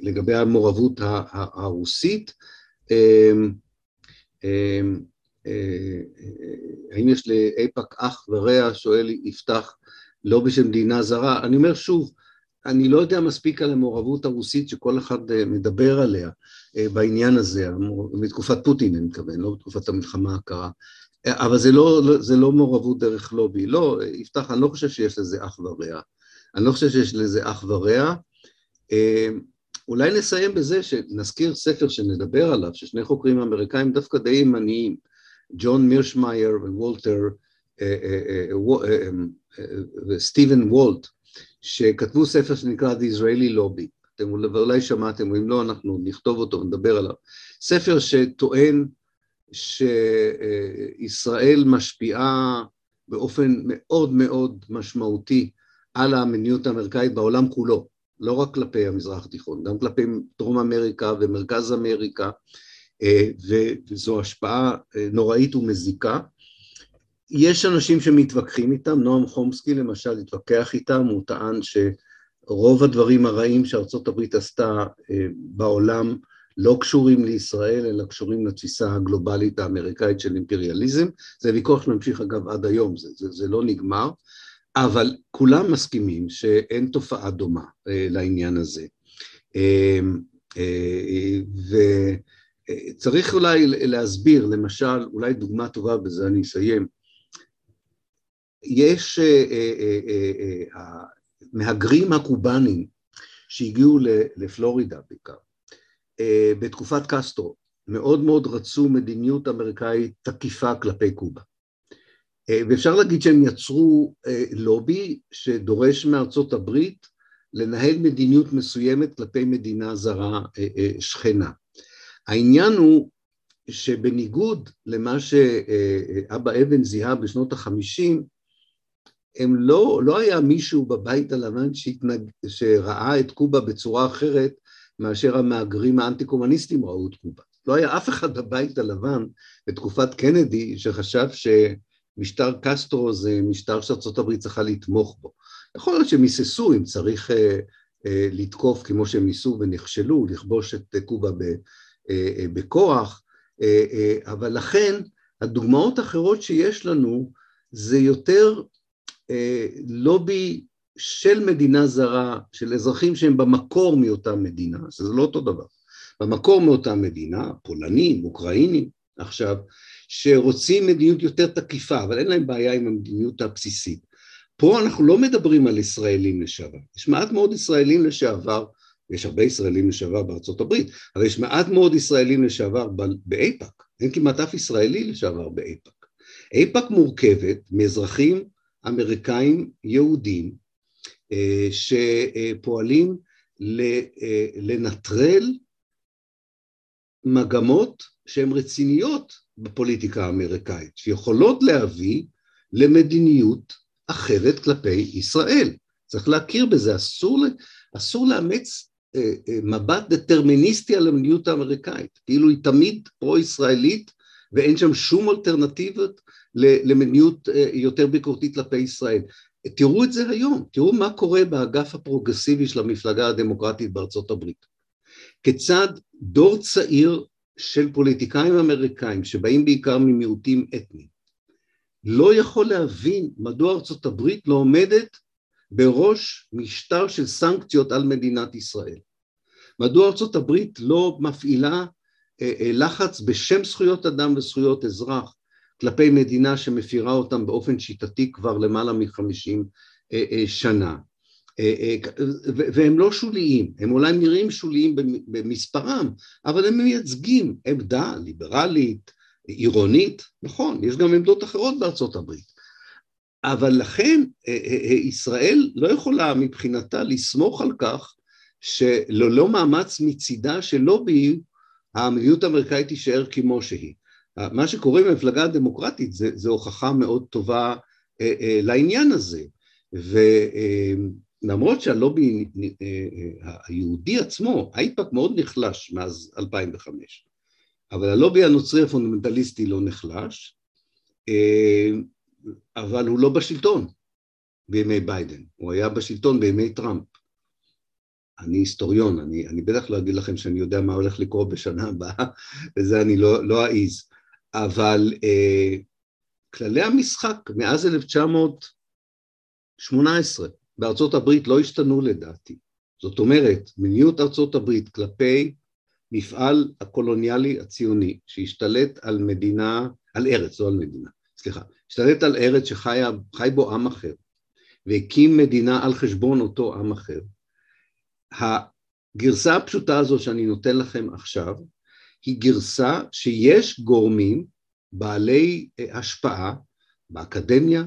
לגבי המעורבות הרוסית. האם יש לאיפא"ק אח ורע, שואל יפתח, לא בשם מדינה זרה. אני אומר שוב, אני לא יודע מספיק על המעורבות הרוסית שכל אחד אה, מדבר עליה אה, בעניין הזה, מתקופת פוטין אני מתכוון, לא בתקופת המלחמה הקרה, אה, אבל זה לא, לא, זה לא מעורבות דרך לובי, לא, יפתח, אני לא חושב שיש לזה אח ורע, אני לא חושב שיש לזה אח ורע, אולי נסיים בזה שנזכיר ספר שנדבר עליו, ששני חוקרים אמריקאים דווקא די ימניים, ג'ון מירשמייר ווולטר, וסטיבן וולט, שכתבו ספר שנקרא The Israeli Lobby, אתם אולי שמעתם, ואם לא אנחנו נכתוב אותו ונדבר עליו, ספר שטוען שישראל משפיעה באופן מאוד מאוד משמעותי על המדיניות האמריקאית בעולם כולו, לא רק כלפי המזרח התיכון, גם כלפי דרום אמריקה ומרכז אמריקה, אה, וזו השפעה אה, נוראית ומזיקה. יש אנשים שמתווכחים איתם, נועם חומסקי למשל התווכח איתם, הוא טען שרוב הדברים הרעים שארצות הברית עשתה אה, בעולם לא קשורים לישראל, אלא קשורים לתפיסה הגלובלית האמריקאית של אימפריאליזם. זה ויכוח שממשיך אגב עד היום, זה, זה, זה לא נגמר, אבל כולם מסכימים שאין תופעה דומה אה, לעניין הזה. אה, וצריך אולי להסביר, למשל, אולי דוגמה טובה, בזה אני אסיים, יש המהגרים אה, אה, אה, הקובנים שהגיעו לפלורידה בעיקר, בתקופת קסטרו, מאוד מאוד רצו מדיניות אמריקאית תקיפה כלפי קובה. ואפשר להגיד שהם יצרו לובי שדורש מארצות הברית לנהל מדיניות מסוימת כלפי מדינה זרה שכנה. העניין הוא שבניגוד למה שאבא אבן זיהה בשנות החמישים, הם לא, לא היה מישהו בבית הלבן שהתנג, שראה את קובה בצורה אחרת מאשר המהגרים האנטי-קומוניסטים ראו את קובה. לא היה אף אחד בבית הלבן בתקופת קנדי שחשב שמשטר קסטרו זה משטר הברית צריכה לתמוך בו. יכול להיות שהם היססו אם צריך אה, אה, לתקוף כמו שהם ניסו ונכשלו, לכבוש את קובה ב, אה, אה, בכוח, אה, אה, אבל לכן הדוגמאות האחרות שיש לנו זה יותר אה, לובי של מדינה זרה, של אזרחים שהם במקור מאותה מדינה, שזה לא אותו דבר, במקור מאותה מדינה, פולנים, אוקראינים, עכשיו, שרוצים מדיניות יותר תקיפה, אבל אין להם בעיה עם המדיניות הבסיסית. פה אנחנו לא מדברים על ישראלים לשעבר, יש מעט מאוד ישראלים לשעבר, יש הרבה ישראלים לשעבר בארצות הברית, אבל יש מעט מאוד ישראלים לשעבר באיפא"ק, אין כמעט אף ישראלי לשעבר באיפא"ק. איפא"ק מורכבת מאזרחים אמריקאים יהודים אה, שפועלים אה, לנטרל מגמות שהן רציניות בפוליטיקה האמריקאית, שיכולות להביא למדיניות אחרת כלפי ישראל. צריך להכיר בזה, אסור, אסור לאמץ אה, מבט דטרמיניסטי על המדיניות האמריקאית, כאילו היא תמיד פרו-ישראלית ואין שם שום אלטרנטיבות למדיניות אה, יותר ביקורתית כלפי ישראל. תראו את זה היום, תראו מה קורה באגף הפרוגרסיבי של המפלגה הדמוקרטית בארצות הברית. כיצד דור צעיר של פוליטיקאים אמריקאים שבאים בעיקר ממיעוטים אתניים לא יכול להבין מדוע ארצות הברית לא עומדת בראש משטר של סנקציות על מדינת ישראל. מדוע ארצות הברית לא מפעילה אה, אה, לחץ בשם זכויות אדם וזכויות אזרח כלפי מדינה שמפירה אותם באופן שיטתי כבר למעלה מחמישים אה, שנה. והם לא שוליים, הם אולי נראים שוליים במספרם, אבל הם מייצגים עמדה ליברלית, עירונית, נכון, יש גם עמדות אחרות בארצות הברית. אבל לכן ישראל לא יכולה מבחינתה לסמוך על כך שללא מאמץ מצידה של לובי המדיניות האמריקאית תישאר כמו שהיא. מה שקורה במפלגה הדמוקרטית זה, זה הוכחה מאוד טובה אה, אה, לעניין הזה, למרות שהלובי היהודי עצמו, האיפא"ק מאוד נחלש מאז 2005, אבל הלובי הנוצרי הפונדמנטליסטי לא נחלש, אבל הוא לא בשלטון בימי ביידן, הוא היה בשלטון בימי טראמפ. אני היסטוריון, אני, אני בטח לא אגיד לכם שאני יודע מה הולך לקרות בשנה הבאה, וזה אני לא, לא אעז, אבל אה, כללי המשחק מאז 1918 בארצות הברית לא השתנו לדעתי. זאת אומרת, מדיניות ארצות הברית כלפי מפעל הקולוניאלי הציוני שהשתלט על מדינה, על ארץ, לא על מדינה, סליחה, השתלט על ארץ שחי בו עם אחר והקים מדינה על חשבון אותו עם אחר, הגרסה הפשוטה הזו שאני נותן לכם עכשיו היא גרסה שיש גורמים בעלי אה, השפעה באקדמיה,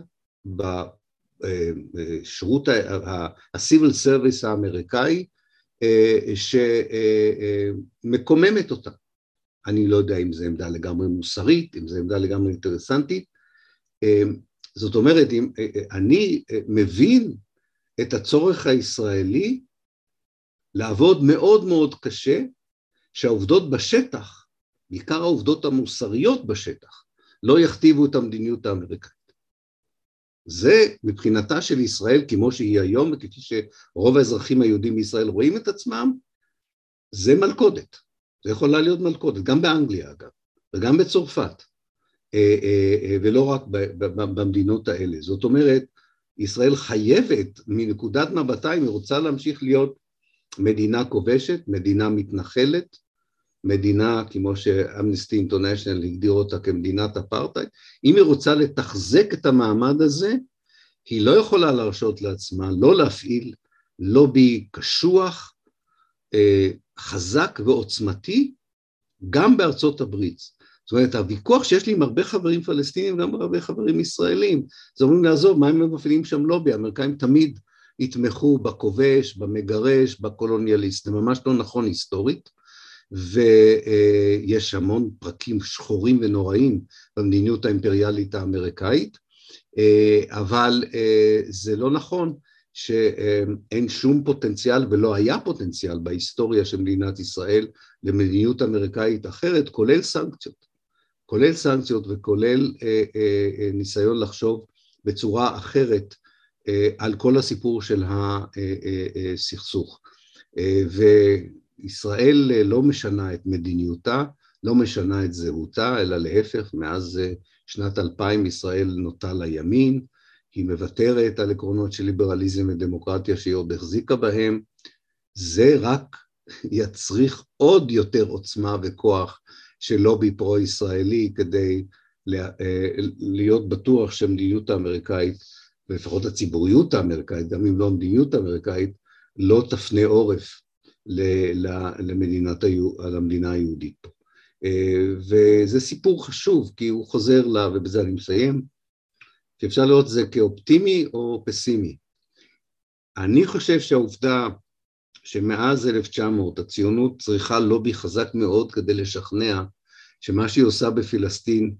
בשירות ה-civil service האמריקאי אה, שמקוממת אותה. אני לא יודע אם זו עמדה לגמרי מוסרית, אם זו עמדה לגמרי אינטרסנטית. אה, זאת אומרת, אם, אני מבין את הצורך הישראלי לעבוד מאוד מאוד קשה, שהעובדות בשטח, בעיקר העובדות המוסריות בשטח, לא יכתיבו את המדיניות האמריקאית. זה מבחינתה של ישראל כמו שהיא היום וכפי שרוב האזרחים היהודים בישראל רואים את עצמם, זה מלכודת, זה יכולה להיות מלכודת, גם באנגליה אגב, וגם בצרפת, אה, אה, אה, ולא רק במדינות האלה. זאת אומרת, ישראל חייבת מנקודת מבטה, אם היא רוצה להמשיך להיות מדינה כובשת, מדינה מתנחלת, מדינה כמו שאמנסטי אינטרנשיונל הגדיר אותה כמדינת אפרטהייד, אם היא רוצה לתחזק את המעמד הזה, היא לא יכולה להרשות לעצמה לא להפעיל לובי קשוח, אה, חזק ועוצמתי, גם בארצות הברית. זאת אומרת, הוויכוח שיש לי עם הרבה חברים פלסטינים, גם הרבה חברים ישראלים, זה אומרים לעזוב, מה הם מפעילים שם לובי? האמריקאים תמיד יתמכו בכובש, במגרש, בקולוניאליסט, זה ממש לא נכון היסטורית, ויש המון פרקים שחורים ונוראים במדיניות האימפריאלית האמריקאית, אבל זה לא נכון שאין שום פוטנציאל ולא היה פוטנציאל בהיסטוריה של מדינת ישראל למדיניות אמריקאית אחרת, כולל סנקציות, כולל סנקציות וכולל ניסיון לחשוב בצורה אחרת אה, על כל הסיפור של הסכסוך. אה, וישראל לא משנה את מדיניותה, לא משנה את זהותה, אלא להפך, מאז שנת 2000 ישראל נוטה לימין, היא מוותרת על עקרונות של ליברליזם ודמוקרטיה שהיא עוד החזיקה בהם, זה רק יצריך עוד יותר עוצמה וכוח של לובי פרו-ישראלי כדי אה, להיות בטוח שהמדיניות האמריקאית ולפחות הציבוריות האמריקאית, גם אם לא המדיניות האמריקאית, לא תפנה עורף למדינת, למדינה היהודית פה. אה, וזה סיפור חשוב, כי הוא חוזר לה, ובזה אני מסיים, שאפשר לראות את זה כאופטימי או פסימי. אני חושב שהעובדה שמאז 1900 הציונות צריכה לובי חזק מאוד כדי לשכנע שמה שהיא עושה בפלסטין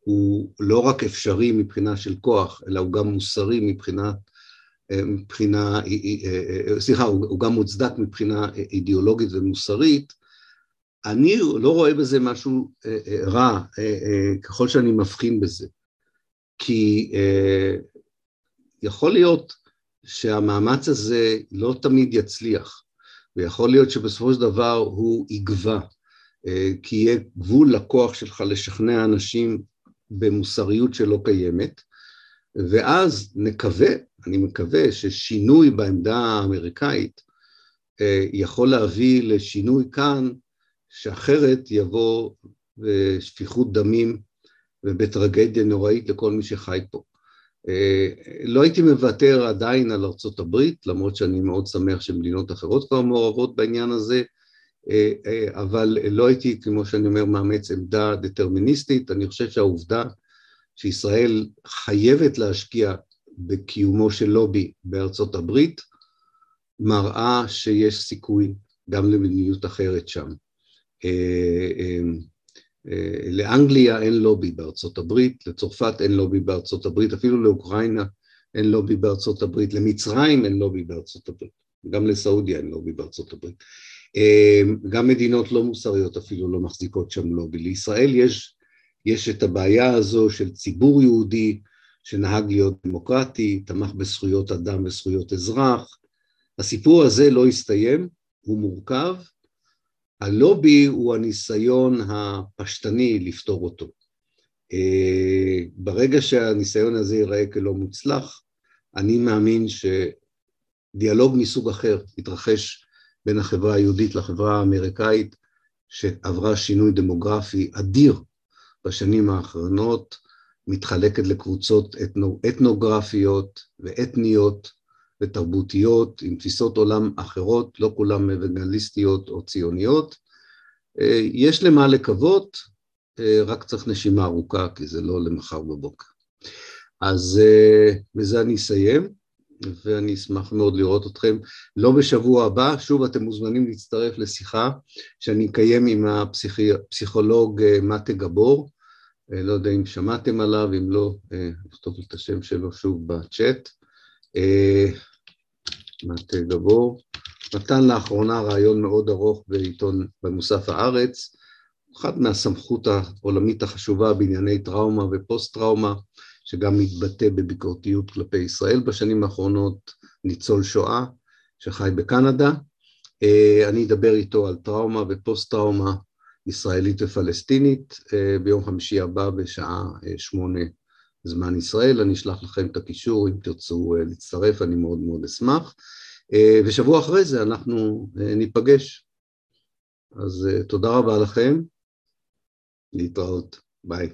הוא לא רק אפשרי מבחינה של כוח, אלא הוא גם מוסרי מבחינה, אה, מבחינה, אה, אה, סליחה, הוא גם מוצדק מבחינה אידיאולוגית ומוסרית, אני לא רואה בזה משהו רע ככל שאני מבחין בזה, כי יכול להיות שהמאמץ הזה לא תמיד יצליח, ויכול להיות שבסופו של דבר הוא יגווע, כי יהיה גבול לכוח שלך לשכנע אנשים במוסריות שלא קיימת, ואז נקווה, אני מקווה ששינוי בעמדה האמריקאית אה, יכול להביא לשינוי כאן, שאחרת יבוא בשפיכות דמים ובטרגדיה נוראית לכל מי שחי פה. אה, לא הייתי מוותר עדיין על ארצות הברית, למרות שאני מאוד שמח שמדינות אחרות כבר מעורבות בעניין הזה, אה, אה, אבל לא הייתי, כמו שאני אומר, מאמץ עמדה דטרמיניסטית, אני חושב שהעובדה שישראל חייבת להשקיע בקיומו של לובי בארצות הברית, מראה שיש סיכוי גם למדיניות אחרת שם. אה, לאנגליה אין לובי בארצות הברית, לצרפת אין לובי בארצות הברית, אפילו לאוקראינה אין לובי בארצות הברית, למצרים אין לובי בארצות הברית, גם לסעודיה אין לובי בארצות הברית. אה, גם מדינות לא מוסריות אפילו לא מחזיקות שם לובי. לישראל יש, יש את הבעיה הזו של ציבור יהודי שנהג להיות דמוקרטי, תמך בזכויות אדם וזכויות אזרח. הסיפור הזה לא הסתיים, הוא מורכב. הלובי הוא הניסיון הפשטני לפתור אותו. אה, ברגע שהניסיון הזה ייראה כלא מוצלח, אני מאמין שדיאלוג מסוג אחר יתרחש בין החברה היהודית לחברה האמריקאית, שעברה שינוי דמוגרפי אדיר בשנים האחרונות, מתחלקת לקבוצות אתנו, אתנוגרפיות ואתניות ותרבותיות עם תפיסות עולם אחרות, לא כולן אוונגליסטיות או ציוניות. אה, יש למה לקוות, אה, רק צריך נשימה ארוכה, כי זה לא למחר בבוקר. אז אה, בזה אני אסיים, ואני אשמח מאוד לראות אתכם. לא בשבוע הבא, שוב אתם מוזמנים להצטרף לשיחה שאני אקיים עם הפסיכולוג מטה גבור, לא יודע אם שמעתם עליו, אם לא, נכתוב את השם שלו שוב בצ'אט. מטה גבור. נתן לאחרונה רעיון מאוד ארוך בעיתון, במוסף הארץ, אחת מהסמכות העולמית החשובה בענייני טראומה ופוסט-טראומה, שגם מתבטא בביקורתיות כלפי ישראל בשנים האחרונות, ניצול שואה שחי בקנדה. אה, אני אדבר איתו על טראומה ופוסט-טראומה ישראלית ופלסטינית אה, ביום חמישי הבא בשעה אה, שמונה זמן ישראל. אני אשלח לכם את הקישור אם תרצו להצטרף, אני מאוד מאוד אשמח. ושבוע אחרי זה אנחנו ניפגש. אז תודה רבה לכם. להתראות, ביי.